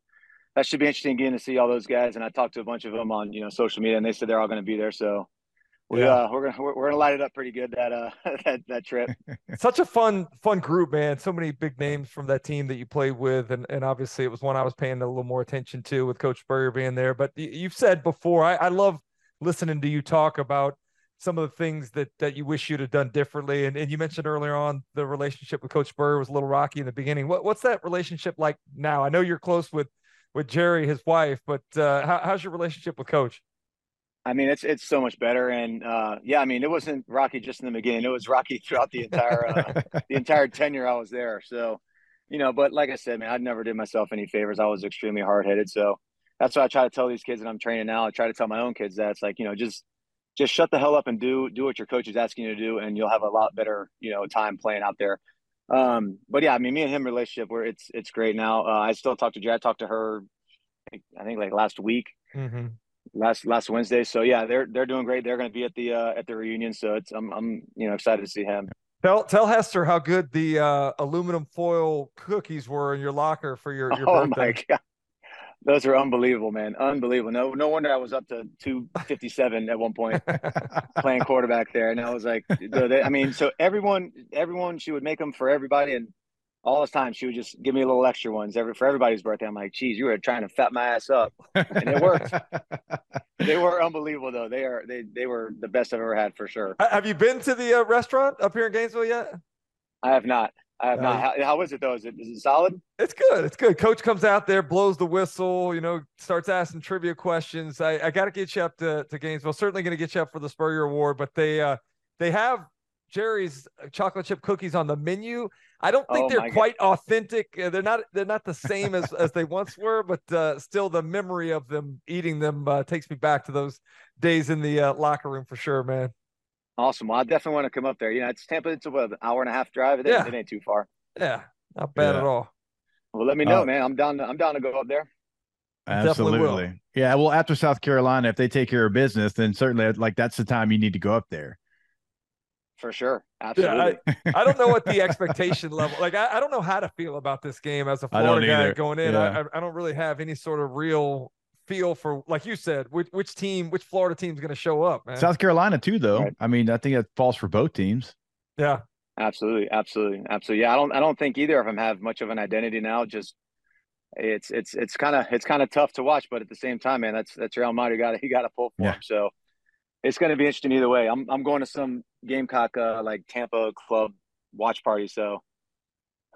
that should be interesting getting to see all those guys. And I talked to a bunch of them on you know social media, and they said they're all going to be there. So we Yeah. uh, we're gonna we're, we're gonna light it up pretty good that uh that that trip. Such a fun, fun group, man. So many big names from that team that you played with, and and obviously it was one I was paying a little more attention to with Coach Spurrier being there. But you've said before, I, I love listening to you talk about some of the things that that you wish you'd have done differently. And and you mentioned earlier on the relationship with Coach Spurrier was a little rocky in the beginning. What what's that relationship like now? I know you're close with with Jerry, his wife, but uh, how, how's your relationship with Coach? I mean, it's it's so much better, and uh, yeah, I mean, it wasn't rocky just in the beginning; it was rocky throughout the entire uh, the entire tenure I was there. So, you know, but like I said, man, I never did myself any favors. I was extremely hard headed. So that's why I try to tell these kids that I'm training now. I try to tell my own kids that it's like, you know, just just shut the hell up and do do what your coach is asking you to do, and you'll have a lot better, you know, time playing out there. Um, but yeah, I mean, me and him relationship where it's it's great now. Uh, I still talk to Jay. I talked to her, I think, I think like last week Mm-hmm. last last Wednesday. So yeah, they're they're doing great. They're going to be at the uh, at the reunion. So it's I'm I'm you know excited to see him. Tell tell Hester how good the uh, aluminum foil cookies were in your locker for your, your oh birthday. my god, those are unbelievable, man! Unbelievable. No no wonder I was up to two fifty seven at one point playing quarterback there, and I was like, they, I mean, so everyone everyone she would make them for everybody, and all this time she would just give me little extra ones every for everybody's birthday. I'm like, geez, you were trying to fat my ass up. And it worked. They were unbelievable though. They are they they were the best I've ever had for sure. Have you been to the uh, restaurant up here in Gainesville yet? I have not. I have No, not. How, how is it though? Is it is it solid? It's good. It's good. Coach comes out there, blows the whistle, you know, starts asking trivia questions. I, I got to get you up to, to Gainesville. Certainly going to get you up for the Spurrier Award, but they uh they have Jerry's chocolate chip cookies on the menu. I don't think Oh, they're my God. quite authentic. Uh, They're not they're not the same as as they once were, but uh, still the memory of them eating them uh, takes me back to those days in the uh, locker room for sure, man. Awesome. Well, I definitely want to come up there. You know, it's Tampa. It's about an hour and a half drive. It ain't, Yeah. it ain't too far. Yeah, not bad Yeah. at all. Well, let me know, Uh, man. I'm down. To, I'm down to go up there. Absolutely. Yeah. Well, after South Carolina, if they take care of business, then certainly like that's the time you need to go up there. For sure. Yeah, Absolutely. I don't know what the expectation level like. I, I don't know how to feel about this game as a don't Florida guy going in. Yeah. I, I- I don't really have any sort of real feel for, like you said, which, which team, which Florida team is going to show up, man. South Carolina too, though. Right. I mean, I think that falls for both teams. yeah, Absolutely, absolutely, absolutely. Yeah, I don't, I don't think either of them have much of an identity now. Just it's, it's, it's kind of, it's kind of tough to watch, but at the same time, man, that's that's Real Madrid. Got to, you got to pull for Yeah. him. So it's going to be interesting either way. I'm, I'm going to some Gamecock, uh, like Tampa club watch party. So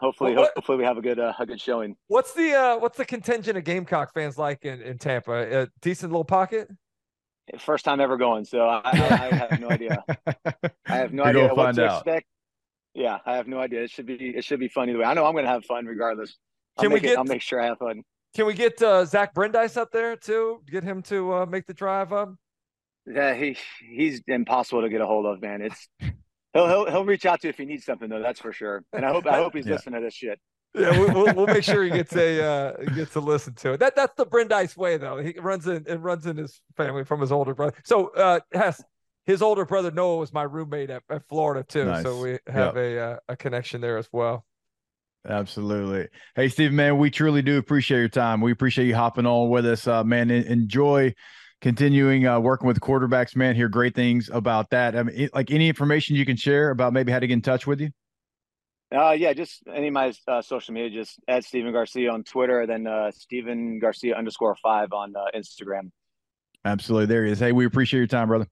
hopefully, Well, what- hopefully we have a good, uh, a good showing. what's the uh, what's the contingent of Gamecock fans like in, in Tampa? A decent little pocket. First time ever going, so I, I, I have no idea. I have no We're idea what to out. expect. Yeah, I have no idea. It should be, it should be fun either way. I know I'm going to have fun regardless. I'll Can we make it, get- I'll make sure I have fun. Can we get uh, Zach Brindise up there too? Get him to uh, make the drive up. Yeah, he he's impossible to get a hold of, man. It's he'll he'll he'll reach out to you if he needs something though. That's for sure. And I hope I hope he's Yeah. listening to this shit. Yeah, we, we'll, we'll make sure he gets a uh, gets to listen to it. That that's the Brindise way, though. He runs in and runs in his family from his older brother. So uh, Hess, his older brother Noah was my roommate at, at Florida too. Nice. So we have a uh, a connection there as well. Absolutely. Hey, Steve, man, we truly do appreciate your time. We appreciate you hopping on with us, uh, man. Enjoy continuing uh, working with quarterbacks, man. Hear great things about that. I mean, it- like any information you can share about maybe how to get in touch with you. Uh, yeah, just any of my uh, social media, just at Stephen Garcia on Twitter, then uh, Steven Garcia underscore five on uh, Instagram. Absolutely. There he is. Hey, we appreciate your time, brother.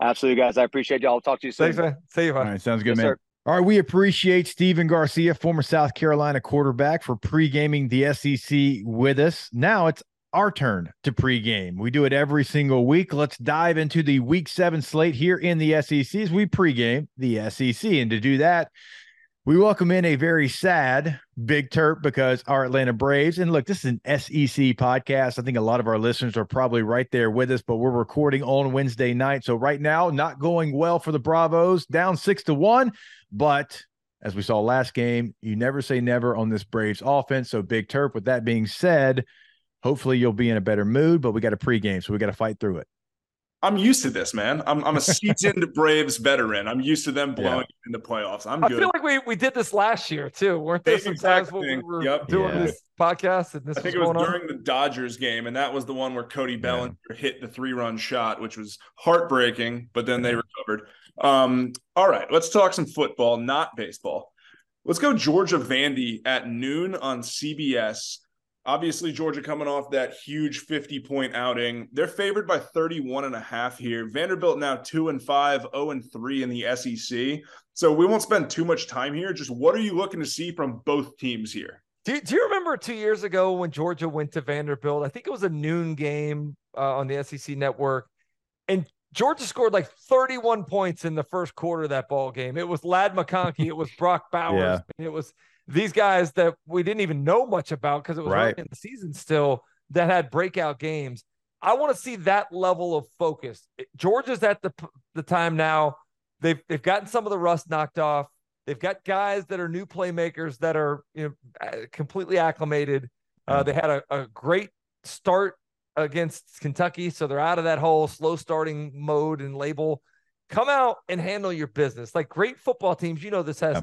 Absolutely, guys. I appreciate y'all. I'll talk to you soon. Thanks, man. See you. All bud. right. Sounds good, Yes, man. sir. All right, we appreciate Stephen Garcia, former South Carolina quarterback, for pre-gaming the SEC with us. Now it's our turn to pre-game. We do it every single week. Let's dive into the week seven slate here in the SEC as we pre-game the SEC. And to do that, we welcome in a very sad Big Terp because our Atlanta Braves, and look, this is an SEC podcast. I think a lot of our listeners are probably right there with us, but we're recording on Wednesday night. So right now, not going well for the Bravos, down six to one. But as we saw last game, you never say never on this Braves offense. So Big Terp, with that being said, hopefully you'll be in a better mood, but we got a pregame, so we got to fight through it. I'm used to this, man. I'm I'm a seasoned Braves veteran. I'm used to them blowing in the playoffs. I'm I good. feel like we, we did this last year too. Weren't there Same some times when we thing. were Yep. doing Yeah. this podcast and this I think was it was going on? during the Dodgers game, and that was the one where Cody Bellinger hit the three-run shot, which was heartbreaking. But then they recovered. Um, all right, let's talk some football, not baseball. Let's go Georgia Vandy at noon on CBS. Obviously, Georgia coming off that huge 50 point outing. They're favored by 31 and a half here. Vanderbilt now 2 and 5, 0 and 3 in the SEC. So we won't spend too much time here. Just what are you looking to see from both teams here? Do you, do you remember two years ago when Georgia went to Vanderbilt? I think it was a noon game uh, on the SEC network, and Georgia scored like 31 points in the first quarter of that ball game. It was Ladd McConkey, it was Brock Bowers, Yeah. and it was these guys that we didn't even know much about because it was Right. in the season still that had breakout games. I want to see that level of focus. Georgia's at the the time now. They've they've gotten some of the rust knocked off. They've got guys that are new playmakers that are you know completely acclimated. Uh, they had a, a great start against Kentucky, so they're out of that whole slow starting mode and label. Come out and handle your business. Like great football teams, you know this has Yeah.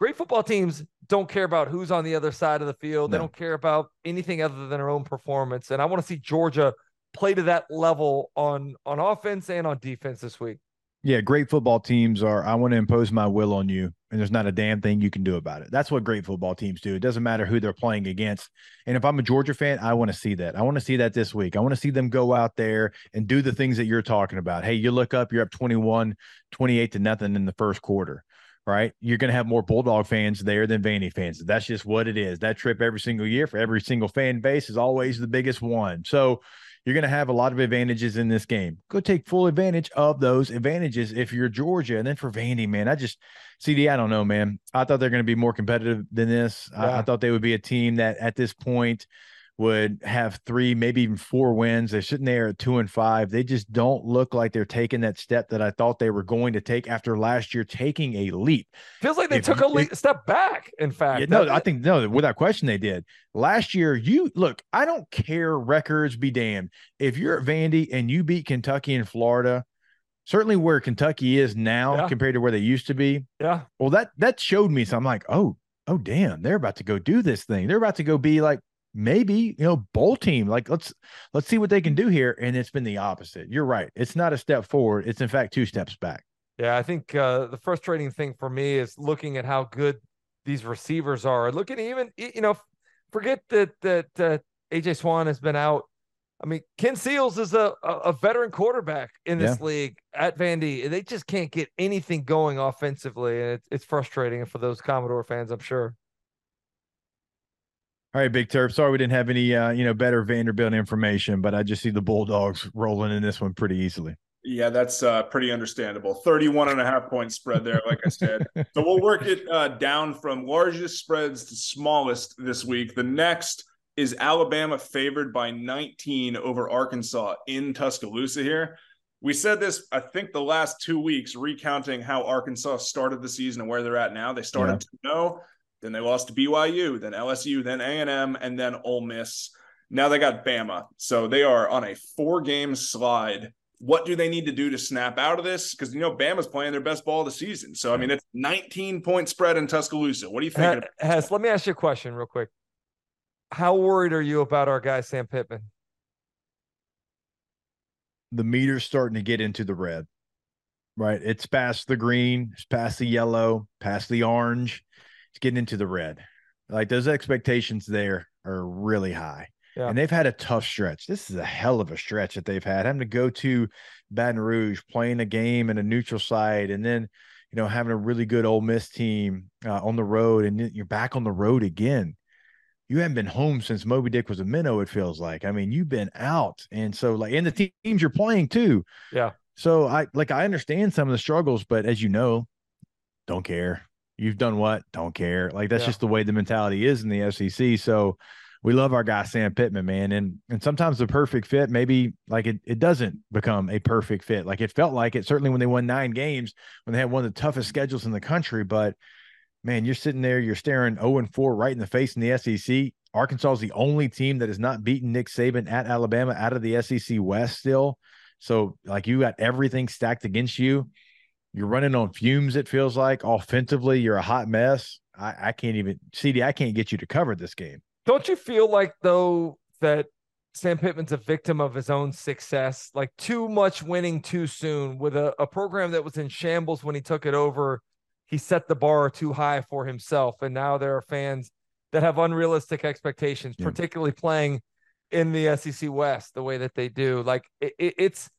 Great football teams don't care about who's on the other side of the field. They don't care about anything other than their own performance. And I want to see Georgia play to that level on on offense and on defense this week. Yeah, great football teams are. I want to impose my will on you, and there's not a damn thing you can do about it. That's what great football teams do. It doesn't matter who they're playing against. And if I'm a Georgia fan, I want to see that. I want to see that this week. I want to see them go out there and do the things that you're talking about. Hey, you look up, you're up 21, 28 to nothing in the first quarter, right? You're going to have more Bulldog fans there than Vandy fans. That's just what it is. That trip every single year for every single fan base is always the biggest one. So you're going to have a lot of advantages in this game. Go take full advantage of those advantages if you're Georgia. And then for Vandy, man, I just CD, I don't know, man. I thought they're going to be more competitive than this. Yeah. I, I thought they would be a team that at this point would have three, maybe even four wins. They're sitting there at two and five. They just don't look like they're taking that step that I thought they were going to take after last year taking a leap. Feels like they if, took a leap, step back. In fact, yeah, no, I think no, without question they did. Last year, you look. I don't care records be damned. If you're at Vandy and you beat Kentucky and Florida, certainly where Kentucky is now yeah. compared to where they used to be. Yeah. Well, that that showed me. So I'm like, oh, oh, damn, they're about to go do this thing. They're about to go be like maybe you know bowl team like let's let's see what they can do here and it's been the opposite. You're right. It's not a step forward. It's in fact two steps back. Yeah i think uh the frustrating thing for me is looking at how good these receivers are looking even you know forget that that uh, aj swann has been out. I mean ken seals is a a veteran quarterback in this yeah. league at vandy they just can't get anything going offensively and it's, it's frustrating for those commodore fans i'm sure all right, Big Terp. Sorry we didn't have any uh, you know, better Vanderbilt information, but I just see the Bulldogs rolling in this one pretty easily. Yeah, that's uh, pretty understandable. 31 and a half point spread there, like I said. so we'll work it uh, down from largest spreads to smallest this week. The next is Alabama favored by 19 over Arkansas in Tuscaloosa here. We said this, I think, the last two weeks, recounting how Arkansas started the season and where they're at now. They started yeah. to know then they lost to BYU, then LSU, then A&M, and then Ole Miss. Now they got Bama. So they are on a four-game slide. What do they need to do to snap out of this? Because you know Bama's playing their best ball of the season. So I mean, it's 19 point spread in Tuscaloosa. What do you think? Hess, let me ask you a question real quick. How worried are you about our guy Sam Pittman? The meter's starting to get into the red. Right, it's past the green, it's past the yellow, past the orange it's getting into the red. Like those expectations there are really high. Yeah. And they've had a tough stretch. This is a hell of a stretch that they've had. Having to go to Baton Rouge, playing a game in a neutral site, and then you know having a really good Ole Miss team uh, on the road, and you're back on the road again. You haven't been home since Moby Dick was a minnow. It feels like. I mean, you've been out, and so like, and the teams you're playing too. Yeah. So I like I understand some of the struggles, but as you know, don't care. You've done what? Don't care. Like that's yeah. just the way the mentality is in the SEC. So we love our guy Sam Pittman, man. And and sometimes the perfect fit, maybe like it, it doesn't become a perfect fit. Like it felt like it certainly when they won nine games, when they had one of the toughest schedules in the country. But man, you're sitting there, you're staring 0 and 4 right in the face in the SEC. Arkansas is the only team that has not beaten Nick Saban at Alabama out of the SEC West still. So like you got everything stacked against you. You're running on fumes, it feels like. Offensively, you're a hot mess. I, I can't even, CD, I can't get you to cover this game. Don't you feel like, though, that Sam Pittman's a victim of his own success? Like too much winning too soon with a, a program that was in shambles when he took it over. He set the bar too high for himself. And now there are fans that have unrealistic expectations, yeah. particularly playing in the SEC West the way that they do. Like it, it, it's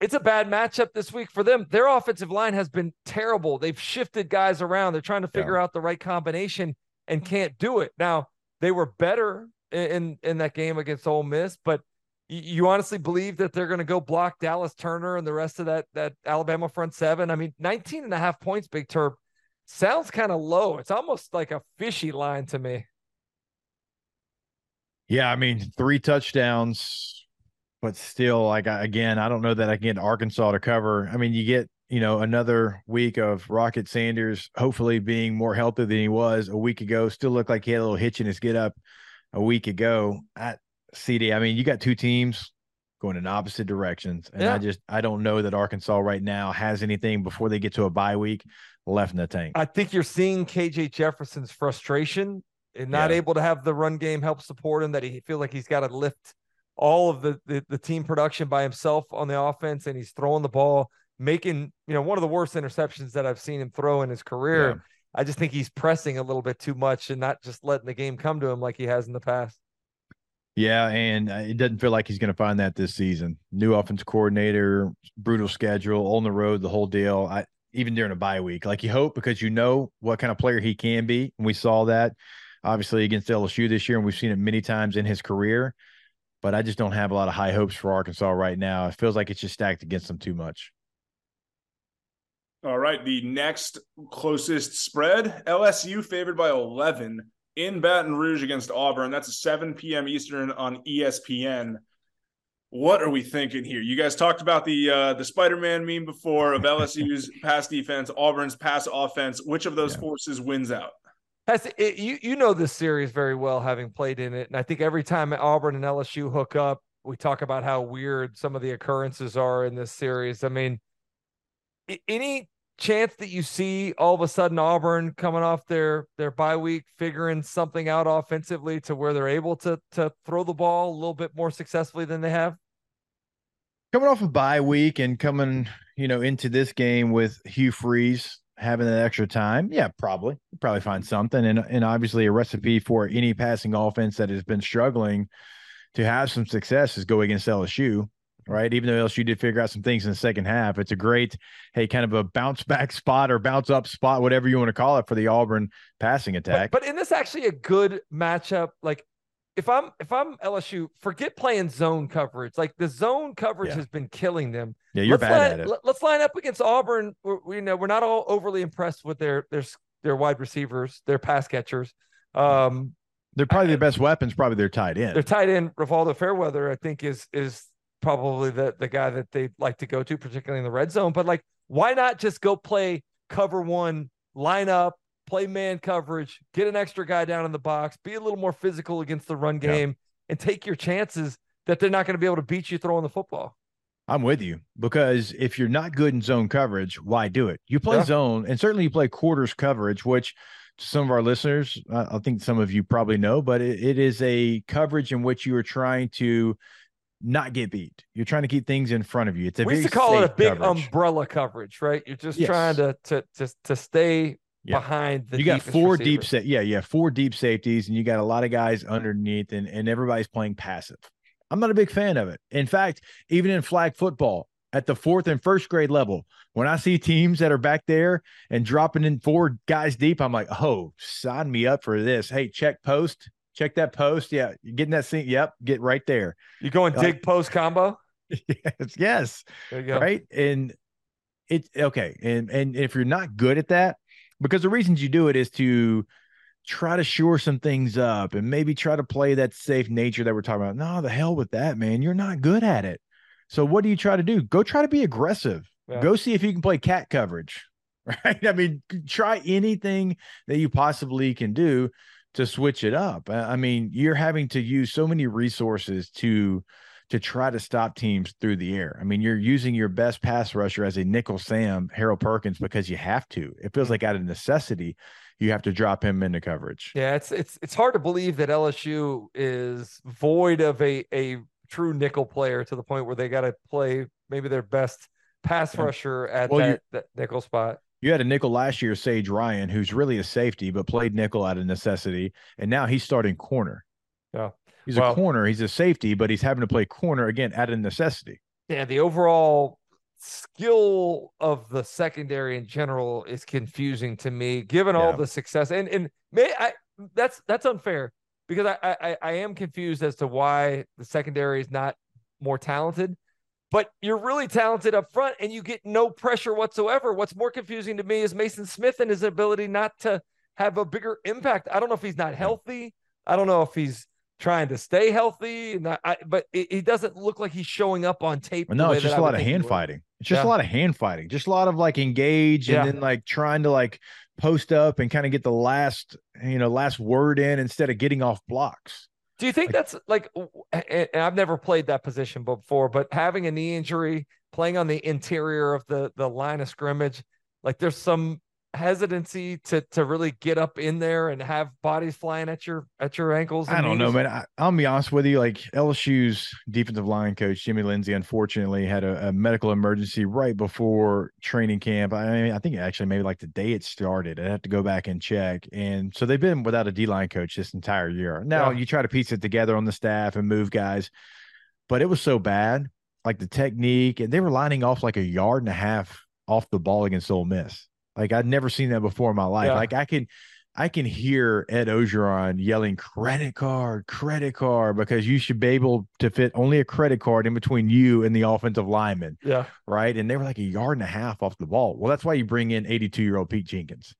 it's a bad matchup this week for them. Their offensive line has been terrible. They've shifted guys around. They're trying to figure yeah. out the right combination and can't do it. Now, they were better in in that game against Ole Miss, but you honestly believe that they're going to go block Dallas Turner and the rest of that that Alabama front seven? I mean, 19 and a half points, Big Terp, sounds kind of low. It's almost like a fishy line to me. Yeah, I mean, three touchdowns but still, like again, I don't know that I can get Arkansas to cover. I mean, you get you know another week of Rocket Sanders, hopefully being more healthy than he was a week ago. Still looked like he had a little hitch in his get up a week ago at CD. I mean, you got two teams going in opposite directions, and yeah. I just I don't know that Arkansas right now has anything before they get to a bye week left in the tank. I think you're seeing KJ Jefferson's frustration and not yeah. able to have the run game help support him. That he feel like he's got to lift all of the, the, the team production by himself on the offense, and he's throwing the ball, making you know one of the worst interceptions that I've seen him throw in his career. Yeah. I just think he's pressing a little bit too much and not just letting the game come to him like he has in the past. Yeah, and uh, it doesn't feel like he's going to find that this season. New offense coordinator, brutal schedule, on the road, the whole deal. I even during a bye week, like you hope because you know what kind of player he can be, and we saw that obviously against LSU this year, and we've seen it many times in his career but I just don't have a lot of high hopes for Arkansas right now. It feels like it's just stacked against them too much. All right, the next closest spread LSU favored by 11 in Baton Rouge against Auburn. That's 7 p.m. Eastern on ESPN. What are we thinking here? You guys talked about the uh, the Spider-Man meme before of LSU's pass defense, Auburn's pass offense. Which of those yeah. forces wins out? It, you you know this series very well, having played in it, and I think every time Auburn and LSU hook up, we talk about how weird some of the occurrences are in this series. I mean, any chance that you see all of a sudden Auburn coming off their their bye week, figuring something out offensively to where they're able to to throw the ball a little bit more successfully than they have? Coming off a bye week and coming, you know, into this game with Hugh Freeze having that extra time, yeah, probably probably find something, and and obviously a recipe for any passing offense that has been struggling to have some success is go against LSU right? Even though LSU did figure out some things in the second half, it's a great, hey, kind of a bounce back spot or bounce up spot, whatever you want to call it, for the Auburn passing attack. But, but in this actually a good matchup? Like, if I'm if I'm LSU, forget playing zone coverage. Like the zone coverage yeah. has been killing them. Yeah, you're let's bad line, at it. Let's line up against Auburn. We're, we, you know we're not all overly impressed with their their their wide receivers, their pass catchers. Um, they're probably the best weapons. Probably their tight end. Their tight end, Rivaldo Fairweather, I think is is probably the the guy that they like to go to, particularly in the red zone. But like, why not just go play cover one, line up, play man coverage, get an extra guy down in the box, be a little more physical against the run game, and take your chances that they're not going to be able to beat you throwing the football. I'm with you because if you're not good in zone coverage, why do it? You play yeah. zone, and certainly you play quarters coverage, which to some of our listeners, uh, I think some of you probably know, but it, it is a coverage in which you are trying to not get beat. You're trying to keep things in front of you. It's a we used to call it a big coverage. umbrella coverage, right? You're just yes. trying to to to to stay yeah. behind the. You got four receiver. deep set. Yeah, yeah, four deep safeties, and you got a lot of guys underneath, and and everybody's playing passive. I'm not a big fan of it. In fact, even in flag football, at the fourth and first grade level, when I see teams that are back there and dropping in four guys deep, I'm like, oh, sign me up for this. Hey, check post check that post. Yeah, you're getting that scene. Yep, get right there. You going dig like, post combo? yes, yes. There you go. Right. And it okay. And and if you're not good at that, because the reasons you do it is to try to shore some things up and maybe try to play that safe nature that we're talking about. No, the hell with that, man. You're not good at it. So what do you try to do? Go try to be aggressive. Yeah. Go see if you can play cat coverage. Right. I mean, try anything that you possibly can do to switch it up. I mean, you're having to use so many resources to to try to stop teams through the air. I mean, you're using your best pass rusher as a nickel Sam, Harold Perkins, because you have to. It feels mm. like out of necessity, you have to drop him into coverage. Yeah, it's it's it's hard to believe that LSU is void of a a true nickel player to the point where they got to play maybe their best pass rusher at well, that, that nickel spot. You had a nickel last year, Sage Ryan, who's really a safety, but played nickel out of necessity. And now he's starting corner. Yeah. He's well, a corner. He's a safety, but he's having to play corner again out of necessity. Yeah. The overall skill of the secondary in general is confusing to me, given yeah. all the success. And and may I that's that's unfair because I, I I am confused as to why the secondary is not more talented but you're really talented up front and you get no pressure whatsoever. What's more confusing to me is Maason Smith and his ability not to have a bigger impact. I don't know if he's not healthy. I don't know if he's trying to stay healthy. Not, I, but it, he doesn't look like he's showing up on tape. No, it's just a lot of hand fighting. It's just yeah. a lot of hand fighting. Just a lot of like engage and yeah. then like trying to like post up and kind of get the last, you know, last word in instead of getting off blocks. Do you think like, that's like, and I've never played that position before, but having a knee injury, playing on the interior of the the line of scrimmage, like there's some hesitancy to to really get up in there and have bodies flying at your at your ankles? I don't knees? know, man. I, will be honest with you. Like LSU's defensive line coach Jimmy Lindsey, unfortunately, had a, a, medical emergency right before training camp. I mean, I think actually maybe like the day it started. I have to go back and check. And so they've been without a D line coach this entire year. Now yeah. you try to piece it together on the staff and move guys, but it was so bad. Like the technique, and they were lining off like a yard and a half off the ball against Ole Miss. Like I'd never seen that before in my life. Yeah. Like I can I can hear Ed Orgeron yelling credit card, credit card, because you should be able to fit only a credit card in between you and the offensive lineman. Yeah. Right. And they were like a yard and a half off the ball. Well, that's why you bring in 82 year old Pete Jenkins.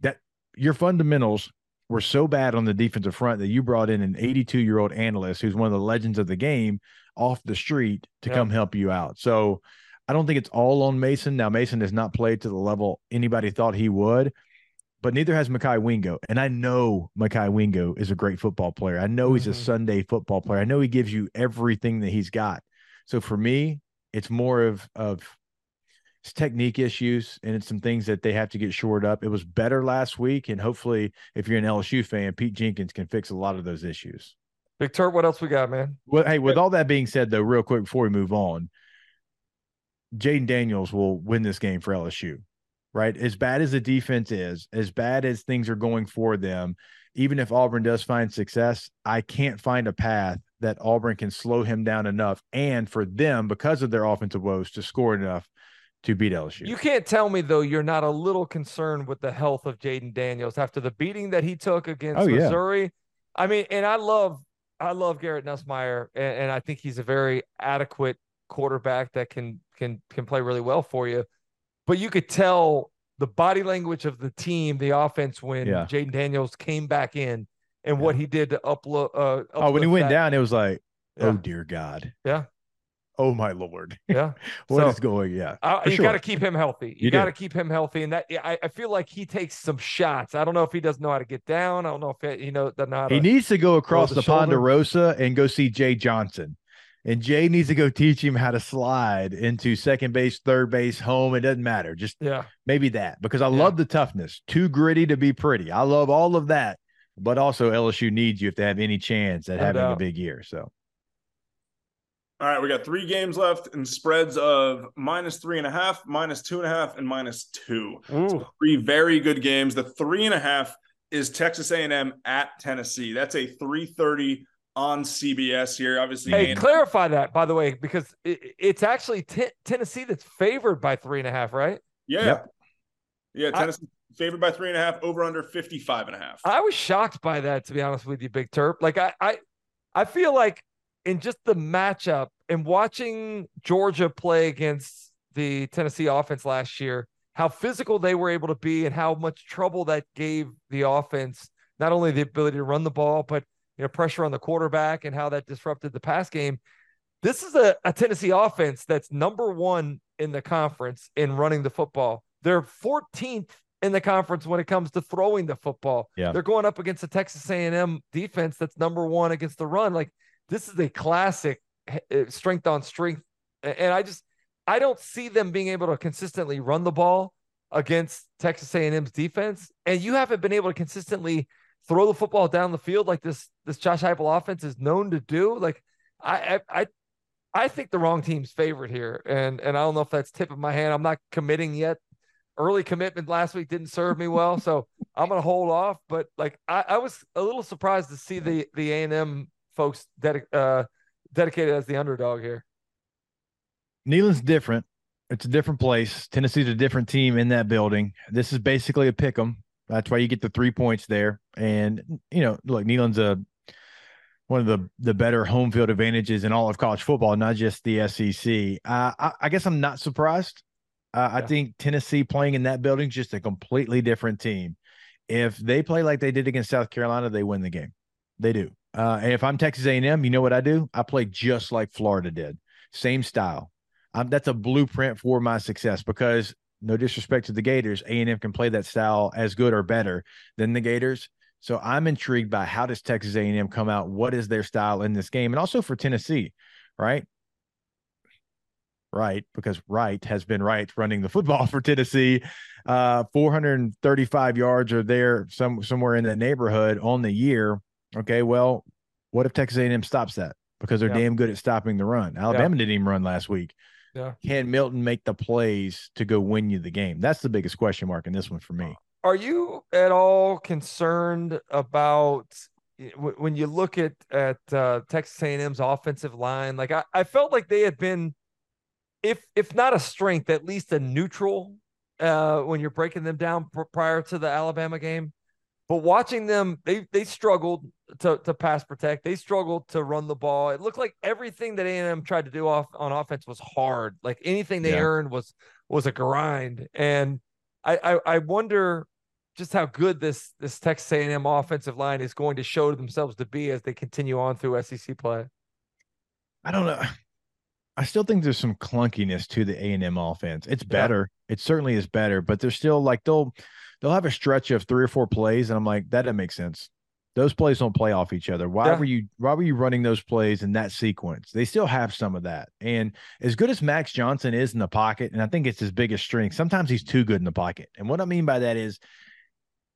That your fundamentals were so bad on the defensive front that you brought in an 82 year old analyst who's one of the legends of the game off the street to Yeah. come help you out. So I don't think it's all on Maason. Now, Maason has not played to the level anybody thought he would, but neither has Mekhi Wingo. And I know Mekhi Wingo is a great football player. I know he's a Mhm. Sunday football player. I know he gives you everything that he's got. So for me, it's more of of it's technique issues and it's some things that they have to get shored up. It was better last week, and hopefully, if you're an LSU fan, Pete Jenkins can fix a lot of those issues. Big Terp, what else we got, man? Well, hey, with all that being said, though, real quick before we move on, Jayden Daniels will win this game for LSU, right? As bad as the defense is, as bad as things are going for them, even if Auburn does find success, I can't find a path that Auburn can slow him down enough and for them, because of their offensive woes, to score enough to beat LSU. You can't tell me though you're not a little concerned with the health of Jayden Daniels after the beating that he took against Oh, yeah. Missouri. I mean, and I love I love Garrett Nussmeier, and, and I think he's a very adequate quarterback that can can can play really well for you. But you could tell the body language of the team, the offense when Yeah. Jayden Daniels came back in and what he did to upload. Uh, oh, when he went that- down, it was like, oh dear God. Yeah. Oh my Lord. yeah. What is So- going? Yeah. I, you sure. got to keep him healthy. You, You got to keep him healthy, and that I, I feel like he takes some shots. I don't know if he doesn't know how to get down. I don't know if he, you know doesn't know. He needs to go across the the. Ponderosa and go see Jay Johnson. And Jay needs to go teach him how to slide into second base, third base, home. It doesn't matter. Just yeah, maybe that because I Yeah. love the toughness. Too gritty to be pretty. I love all of that. But also LSU needs you if they have any chance at No having a big year. So All right, we got three games left and spreads of minus three and a half, minus two and a half, and minus two. Ooh. Three very good games. The three and a half is Texas A&M at Tennessee. That's a 330 on CBS here. Obviously, Hey, A&M clarify that by the way, because it, it's actually Ten- Tennessee that's favored by three and a half, right? yeah. Yep. Yeah, I- Tennessee favored by three and a half, over under 55 and a half. I was shocked by that, to be honest with you, Big Terp. Like I, I, I feel like in just the matchup and watching Georgia play against the Tennessee offense last year, how physical they were able to be and how much trouble that gave the offense. Not only the ability to run the ball, but you know pressure on the quarterback and how that disrupted the pass game. This is a, a Tennessee offense that's number one in the conference in running the football. They're 14th in the conference when it comes to throwing the football. Yeah. They're going up against the Texas A&M defense that's number one against the run. Like this is a classic uh, strength on strength, and I just I don't see them being able to consistently run the ball against Texas A&M's defense, and you haven't been able to consistently throw the football down the field like this this Josh Heupel offense is known to do. Like I I I, I think the wrong team's favorite here, and and I don't know if that's tip of my hand. I'm not committing yet. Early commitment last week didn't serve me well, so I'm gonna hold off. But like I, I was a little surprised to see the the A and M folks dedic- uh, dedicated as the underdog here. Neyland's different. It's a different place. Tennessee's a different team in that building. This is basically a pick 'em. That's why you get the three points there. And you know, look, Neyland's a one of the the better home field advantages in all of college football, not just the SEC. Uh, I, I guess I'm not surprised. Uh, I think Tennessee playing in that building is just a completely different team. If they play like they did against South Carolina, they win the game. They do. Uh, and if I'm Texas A&M, you know what I do? I play just like Florida did, same style. Um, that's a blueprint for my success because no disrespect to the Gators, A&M can play that style as good or better than the Gators. So I'm intrigued by how does Texas A&M come out? What is their style in this game? And also for Tennessee, right? Right, because Wright has been right running the football for Tennessee. Uh, 435 yards are there some somewhere in that neighborhood on the year. Okay, well, what if Texas A&M stops that? Because they're Yeah. damn good at stopping the run. Alabama didn't even run last week. Yeah. Can Milton make the plays to go win you the game? That's the biggest question mark in this one for me. Are you at all concerned about w- when you look at at uh, Texas A&M's offensive line? Like I, I felt like they had been, if if not a strength, at least a neutral uh, when you're breaking them down pr- prior to the Alabama game. But watching them, they they struggled to to pass protect. They struggled to run the ball. It looked like everything that A&M tried to do off on offense was hard. Like anything they yeah. earned was was a grind. And I, I I wonder just how good this this Texas A&M offensive line is going to show themselves to be as they continue on through SEC play. I don't know. I still think there's some clunkiness to the A&M offense. It's better. Yeah. It certainly is better, but they're still like they'll they'll have a stretch of three or four plays, and I'm like, that doesn't make sense. Those plays don't play off each other. Why yeah. were you why were you running those plays in that sequence? They still have some of that. And as good as Max Johnson is in the pocket, and I think it's his biggest strength, sometimes he's too good in the pocket. And what I mean by that is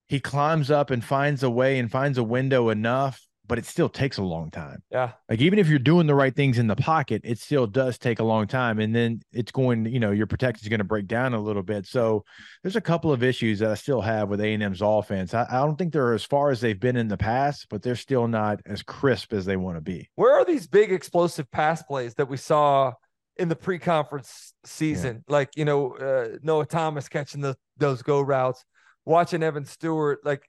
he climbs up and finds a way and finds a window enough but it still takes a long time. Yeah. Like even if you're doing the right things in the pocket, it still does take a long time. And then it's going, you know, your protection is going to break down a little bit. So there's a couple of issues that I still have with A&M's offense. I, I don't think they're as far as they've been in the past, but they're still not as crisp as they want to be. Where are these big explosive pass plays that we saw in the pre-conference season? Yeah. Like, you know, uh, Noah Thomas catching the those go routes, watching Evan Stewart, like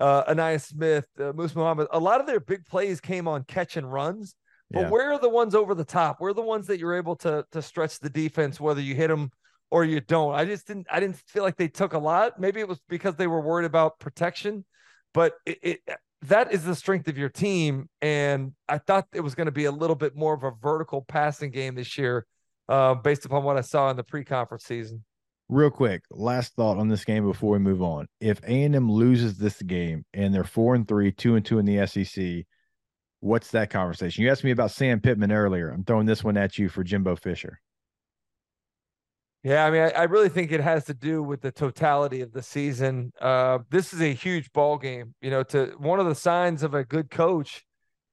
uh, Ainias Smith, uh, Moose Muhammad, a lot of their big plays came on catch and runs. But yeah. where are the ones over the top? Where are the ones that you're able to to stretch the defense, whether you hit them or you don't? I just didn't. I didn't feel like they took a lot. Maybe it was because they were worried about protection, but it, it that is the strength of your team. And I thought it was going to be a little bit more of a vertical passing game this year, uh, based upon what I saw in the pre-conference season. Real quick, last thought on this game before we move on. If A and M loses this game and they're four and three, two and two in the SEC, what's that conversation? You asked me about Sam Pittman earlier. I'm throwing this one at you for Jimbo Fisher. Yeah, I mean, I, I, really think it has to do with the totality of the season. Uh, this is a huge ball game. You know, to one of the signs of a good coach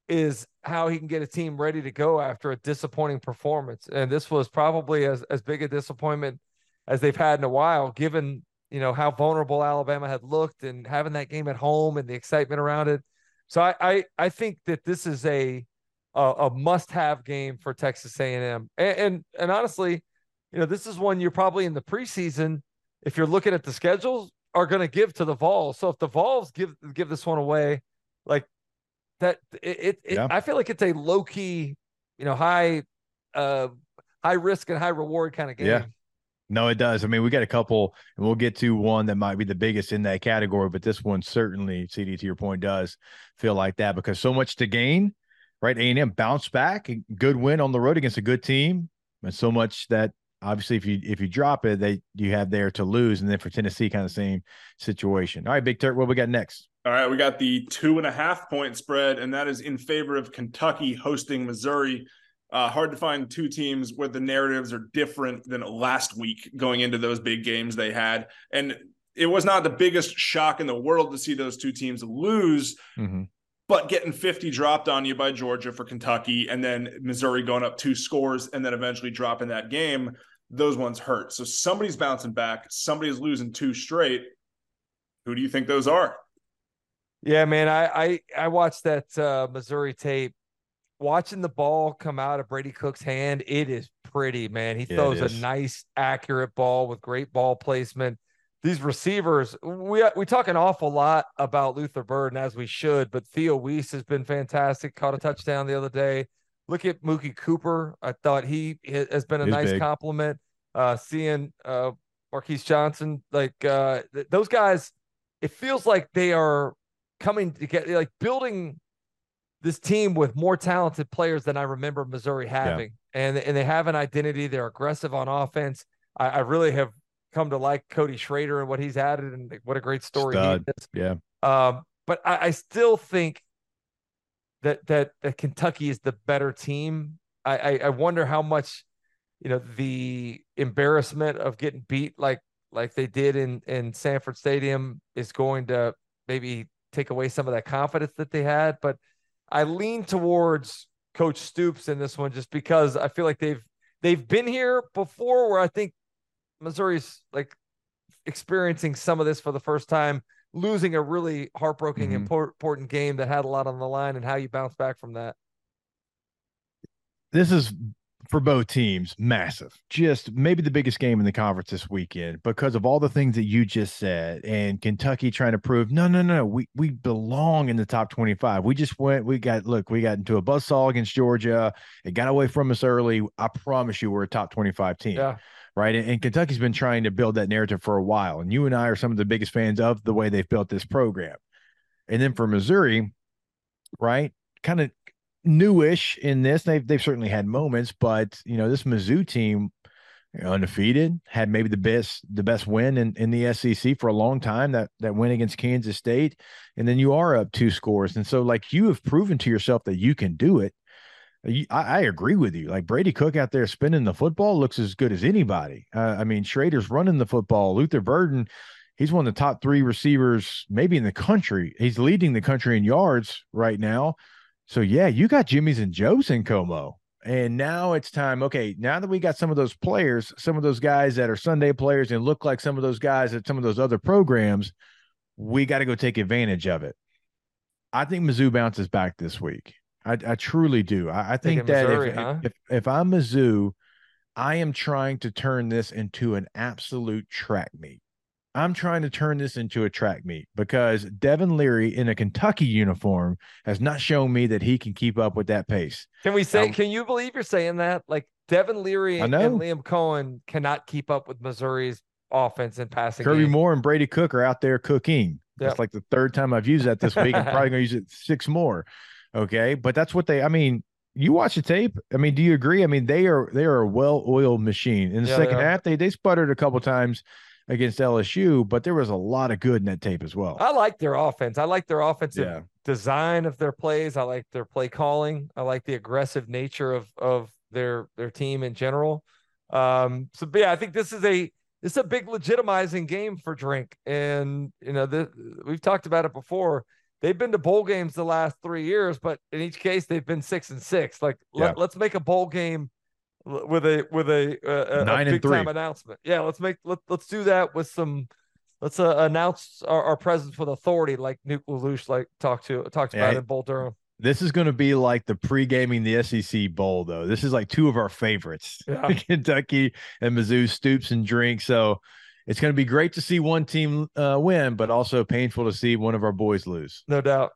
is how he can get a team ready to go after a disappointing performance. And this was probably as as big a disappointment as they've had in a while, given you know how vulnerable Alabama had looked and having that game at home and the excitement around it. So I I, I think that this is a a, a must have game for Texas A&M, and, and and honestly, you know this is one you're probably in the preseason if you're looking at the schedules are going to give to the Vols. So if the Vols give give this one away, like that, it, it, yeah. it I feel like it's a low key, you know, high uh high risk and high reward kind of game. Yeah. No, it does. I mean, we got a couple, and we'll get to one that might be the biggest in that category, but this one certainly, CD, to your point, does feel like that because so much to gain, right? A and M bounce back, good win on the road against a good team, and so much that obviously if you if you drop it, they you have there to lose, and then for Tennessee, kind of same situation. All right, Big Terp, what we got next? All right, we got the two and a half point spread, and that is in favor of Kentucky hosting Missouri. Uh, hard to find two teams where the narratives are different than last week going into those big games they had. And it was not the biggest shock in the world to see those two teams lose. Mm-hmm. But getting 50 dropped on you by Georgia for Kentucky and then Missouri going up two scores and then eventually dropping that game, those ones hurt. So somebody's bouncing back, somebody's losing two straight. Who do you think those are? Yeah, man, I I, I watched that uh, Missouri tape watching the ball come out of Brady Cook's hand, it is pretty, man. He yeah, throws a nice, accurate ball with great ball placement. These receivers, we we talk an awful lot about Luther Burden as we should, but Theo Wease has been fantastic. Caught a touchdown the other day. Look at Mookie Cooper. I thought he has been a He's nice big. compliment. Uh, seeing uh, Marquise Johnson, like uh, th- those guys, it feels like they are coming to get like building this team with more talented players than I remember Missouri having. Yeah. And, and they have an identity. They're aggressive on offense. I, I, really have come to like Cody Schrader and what he's added and what a great story Stud. he is. Yeah. Um, but I, I still think that that that Kentucky is the better team. I, I, I wonder how much, you know, the embarrassment of getting beat like like they did in in Sanford Stadium is going to maybe take away some of that confidence that they had. But I lean towards Coach Stoops in this one just because I feel like they've they've been here before where I think Missouri's like experiencing some of this for the first time, losing a really heartbreaking mm-hmm. important game that had a lot on the line and how you bounce back from that. This is for both teams, massive. Just maybe the biggest game in the conference this weekend because of all the things that you just said. And Kentucky trying to prove, no, no, no, we we belong in the top 25. We just went, we got look, we got into a buzzsaw against Georgia. It got away from us early. I promise you, we're a top 25 team. Yeah. Right. And, and Kentucky's been trying to build that narrative for a while. And you and I are some of the biggest fans of the way they've built this program. And then for Missouri, right? Kind of newish in this. They've they've certainly had moments, but you know, this Mizzou team undefeated, had maybe the best the best win in, in the SEC for a long time, that that win against Kansas State. And then you are up two scores. And so like you have proven to yourself that you can do it. I, I, agree with you. Like Brady Cook out there spinning the football looks as good as anybody. Uh, I mean, Schrader's running the football. Luther Burden, he's one of the top three receivers, maybe in the country. He's leading the country in yards right now. So yeah, you got Jimmy's and Joe's in Como. And now it's time. Okay, now that we got some of those players, some of those guys that are Sunday players and look like some of those guys at some of those other programs, we got to go take advantage of it. I think Mizzou bounces back this week. I, I truly do. I, I think that Missouri, if, huh? if, if I'm Mizzou, I am trying to turn this into an absolute track meet. I'm trying to turn this into a track meet because Devin Leary in a Kentucky uniform has not shown me that he can keep up with that pace. Can we say, can you believe you're saying that? Like Devin Leary and, and Liam Coen cannot keep up with Missouri's offense and passing. Kirby game. Moore and Brady Cook are out there cooking. Yep. That's like the third time I've used that this week. I'm probably going to use it six more. Okay. But that's what they, I mean, you watch the tape. I mean, do you agree? I mean, they are they are a well-oiled machine. In the yeah, second half, they they sputtered a couple times against LSU, but there was a lot of good in that tape as well. I like their offense. I like their offensive yeah. design of their plays. I like their play calling. I like the aggressive nature of of their their team in general. Um, so yeah, I think this is a this is a big legitimizing game for Drink, and you know the, we've talked about it before. They've been to bowl games the last three years, but in each case they've been six and six. Like yeah. let, let's make a bowl game with a with a, a, Nine a big three. time announcement. Yeah, let's make let, let's do that with some. Let's uh, announce our, our presence with authority, like Nuke LaLoosh like talked to talked about yeah, in Bull Durham. This is going to be like the pre-gaming the SEC Bowl, though. This is like two of our favorites, yeah. Kentucky and Mizzou Stoops and Drink. So it's going to be great to see one team uh, win, but also painful to see one of our boys lose. No doubt.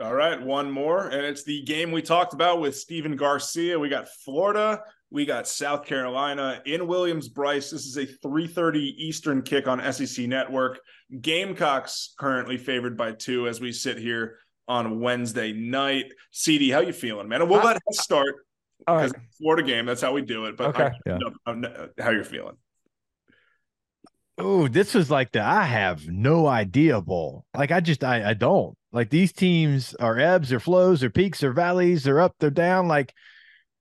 All right, one more, and it's the game we talked about with Stephen Garcia. We got Florida, we got South Carolina in Williams Brice. This is a 3:30 Eastern kick on SEC Network. Gamecocks currently favored by two as we sit here on Wednesday night. CD, how you feeling, man? And we'll let us start because right. Florida game. That's how we do it. But okay. I, yeah. how you're feeling? Oh, this was like the I have no idea bowl. Like I just I I don't. Like these teams are ebbs or flows or peaks or valleys, they're up, they're down. Like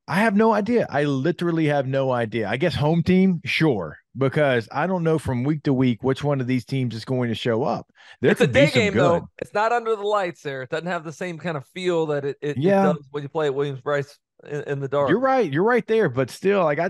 I have no idea. I literally have no idea. I guess home team, sure, because I don't know from week to week which one of these teams is going to show up. There it's a day game good. though. It's not under the lights there. It doesn't have the same kind of feel that it, it, yeah. It does when you play at Williams Brice in, in, the dark. You're right. You're right there. But still, like I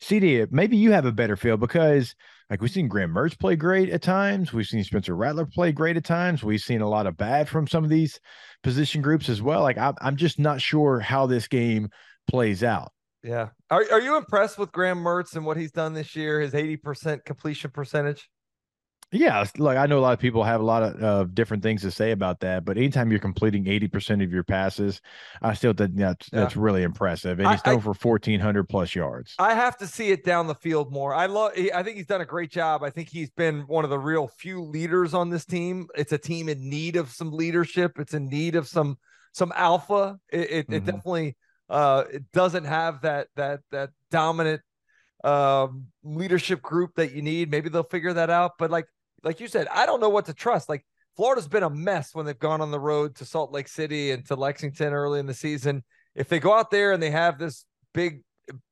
CD, maybe you have a better feel because like we've seen Graham Mertz play great at times. We've seen Spencer Rattler play great at times. We've seen a lot of bad from some of these position groups as well. Like I, I'm just not sure how this game plays out. Yeah. Are, are you impressed with Graham Mertz and what he's done this year? His 80% completion percentage? Yeah, look, I know a lot of people have a lot of uh, different things to say about that, but anytime you're completing 80% of your passes, I still think that's yeah. that's really impressive. And he's thrown for 1400 plus yards. I have to see it down the field more. I love I think he's done a great job. I think he's been one of the real few leaders on this team. It's a team in need of some leadership. It's in need of some some alpha. It it, mm-hmm. it definitely uh it doesn't have that that that dominant um leadership group that you need. Maybe they'll figure that out, but like like you said, I don't know what to trust. Like Florida's been a mess when they've gone on the road to Salt Lake City and to Lexington early in the season. If they go out there and they have this big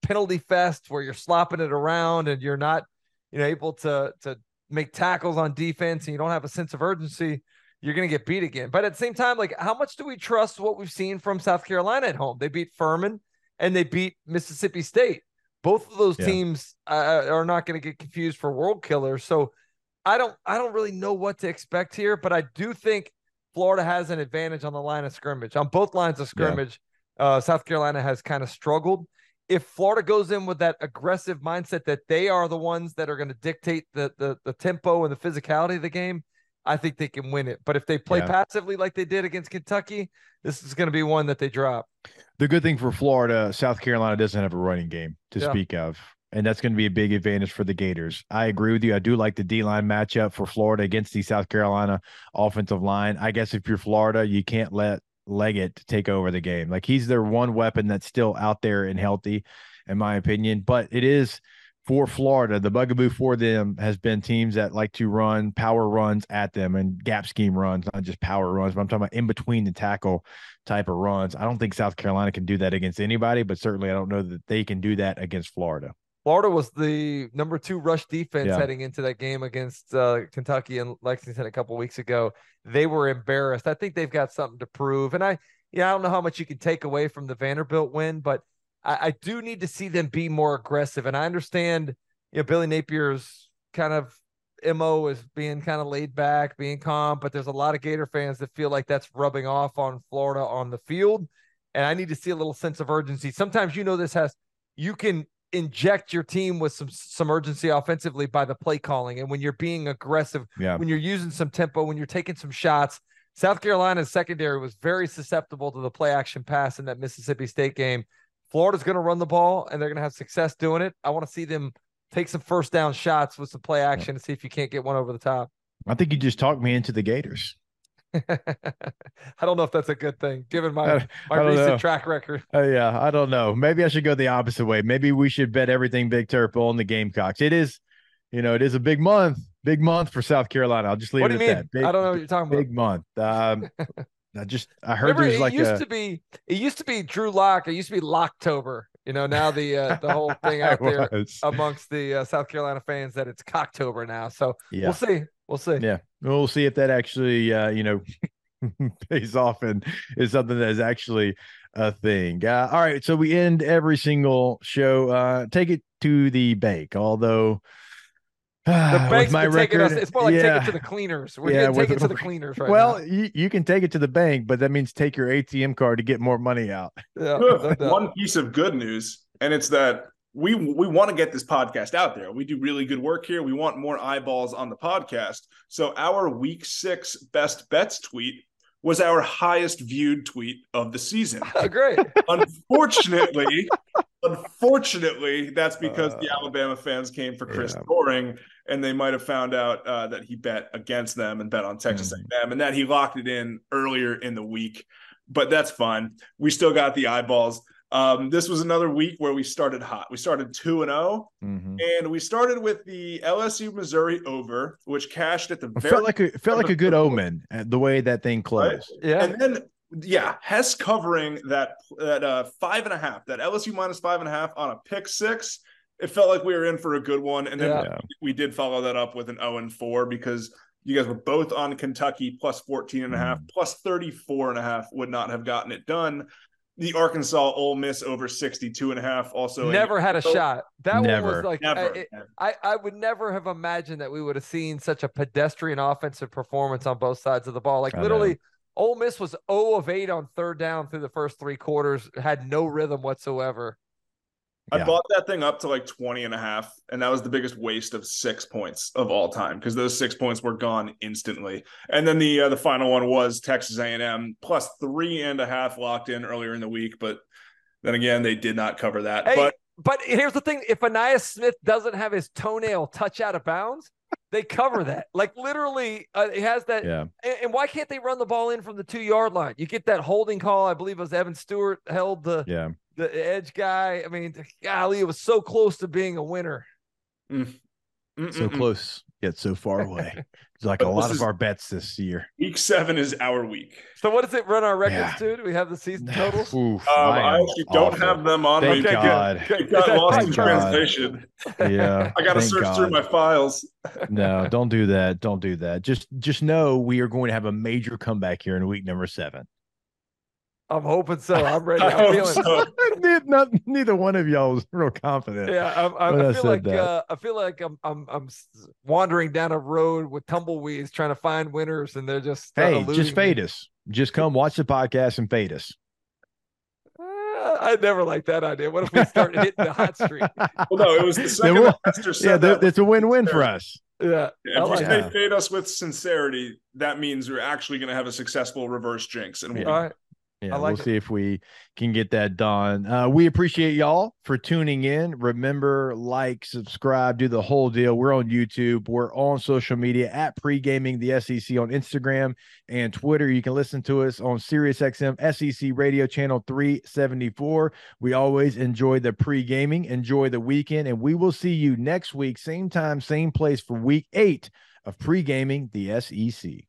penalty fest where you're slopping it around and you're not, you know, able to to make tackles on defense and you don't have a sense of urgency, you're going to get beat again. But at the same time, like how much do we trust what we've seen from South Carolina at home? They beat Furman and they beat Mississippi State. Both of those yeah. teams uh, are not going to get confused for world killers. So I don't I don't really know what to expect here, but I do think Florida has an advantage on the line of scrimmage, on both lines of scrimmage. Uh, South Carolina has kind of struggled. If Florida goes in with that aggressive mindset that they are the ones that are going to dictate the, the the tempo and the physicality of the game, I think they can win it. But if they play Yeah. passively like they did against Kentucky, this is going to be one that they drop. The good thing for Florida, South Carolina doesn't have a running game to Yeah. speak of. And that's going to be a big advantage for the Gators. I agree with you. I do like the D line matchup for Florida against the South Carolina offensive line. I guess if you're Florida, you can't let Legette take over the game. Like he's their one weapon that's still out there and healthy, in my opinion. But it is for Florida, the bugaboo for them has been teams that like to run power runs at them and gap scheme runs, not just power runs, but I'm talking about in between the tackle type of runs. I don't think South Carolina can do that against anybody, but certainly I don't know that they can do that against Florida. Florida was the number two rush defense Yeah. heading into that game against uh, Kentucky and Lexington a couple weeks ago. They were embarrassed. I think they've got something to prove. And I, yeah, I don't know how much you can take away from the Vanderbilt win, but I, I do need to see them be more aggressive. And I understand, you know, Billy Napier's kind of mo is being kind of laid back, being calm, but there's a lot of Gator fans that feel like that's rubbing off on Florida on the field. And I need to see a little sense of urgency. Sometimes you know this has you can inject your team with some some urgency offensively by the play calling. And when you're being aggressive Yeah. when you're using some tempo when you're taking some shots south carolina's secondary was very susceptible to the play action pass in that mississippi state game. Florida's going to run the ball and they're going to have success doing it. I want to see them take some first down shots with some play action and see if you can't get one over the top. I think you just talked me into the Gators. i don't know if that's a good thing given my my recent know. track record Uh, yeah, I don't know. Maybe I should go the opposite way. Maybe we should bet everything Big Terp on the Gamecocks. It is, you know, it is a big month, big month for South Carolina. I'll just leave what do it you at mean that. Big, i don't know what you're talking about big month. Um, I just I heard Remember, there's it like used a to be it used to be Drew Lock. It used to be Locktober. You know, now the uh, the whole thing out there amongst the uh, South Carolina fans that it's Cocktober now. So yeah. we'll see. We'll see. Yeah, we'll see if that actually, uh, you know, pays off and is something that is actually a thing. Uh, all right, so we end every single show. Uh, take it to the bank, although. The bank's my been taking us. It's more like yeah. take it to the cleaners. We're Yeah, gonna take with- it to the cleaners right well, now. you, you can take it to the bank, but that means take your ATM card to get more money out. Yeah, no. One piece of good news, and it's that we we want to get this podcast out there. We do really good work here. We want more eyeballs on the podcast. So our week six best bets tweet was our highest viewed tweet of the season. Oh, great. Unfortunately, unfortunately, that's because the Uh, Alabama fans came for Chris yeah. Doering, and they might have found out uh, that he bet against them and bet on Texas Mm-hmm. A&M, and that he locked it in earlier in the week. But that's fine. We still got the eyeballs. Um, this was another week where we started hot. We started two and zero, Mhm. and we started with the LSU Missouri over, which cashed at the It very felt like a it felt like a good omen at the way that thing closed. Yeah. and then yeah, Hess covering that that uh five and a half, that LSU minus five and a half on a pick six. It felt like we were in for a good one. And then Yeah. Yeah. we did follow that up with an 0 and 4 because you guys were both on Kentucky plus 14 and a half, plus 34 and a half would not have gotten it done. The Arkansas Ole Miss over 62 and a half also a- Never had a so- shot. That one was like never. I, it- I, I would never have imagined that we would have seen such a pedestrian offensive performance on both sides of the ball. Like I know. literally, Ole Miss was 0 of 8 on third down through the first three quarters, had no rhythm whatsoever. I Yeah. bought that thing up to like 20 and a half, and that was the biggest waste of six points of all time because those six points were gone instantly. And then the uh, the final one was Texas A&M plus three and a half locked in earlier in the week, but then again they did not cover that. Hey, but but here's the thing: if Ainias Smith doesn't have his toenail touch out of bounds, they cover that. Like literally, uh, he has that. Yeah. And, and why can't they run the ball in from the two yard line? You get that holding call. I believe it was Evan Stewart held the Yeah. The edge guy. I mean, golly, it was so close to being a winner. Mm. Mm, so mm-mm-mm. close yet so far away. It's like a lot of our bets this year. week seven is our week. So what does it run our records Yeah. to? Do we have the season totals? Oof, Um, I I actually don't awful. have them on Thank me. Okay. God. Good. It got Thank lost in God. translation. Yeah. I got to thank search through my files. No, don't do that. Don't do that. Just just know we are going to have a major comeback here in week number seven. I'm hoping so. I'm ready. I I'm hope feeling. so. Ne- not, neither one of y'all was real confident. Yeah, I'm, I'm, I I feel said like uh, I feel like I'm I'm I'm wandering down a road with tumbleweeds trying to find winners, and they're just Hey, eluding just me. fade us. Just come watch the podcast and fade us. Uh, I never liked that idea. What if we start hitting the hot streak? Well, no, it was the second will- that yeah, that. it's a win-win for us. Yeah. Yeah, if like you that. say fade us with sincerity, that means we're actually going to have a successful reverse jinx. And we'll All right. Yeah, like we'll it. see if we can get that done. Uh, we appreciate y'all for tuning in. Remember, like, subscribe, do the whole deal. We're on YouTube. We're on social media at Pregaming the SEC on Instagram and Twitter. You can listen to us on SiriusXM SEC Radio Channel 374. We always enjoy the pre-gaming, enjoy the weekend, and we will see you next week, same time, same place for week eight of Pre-Gaming the SEC.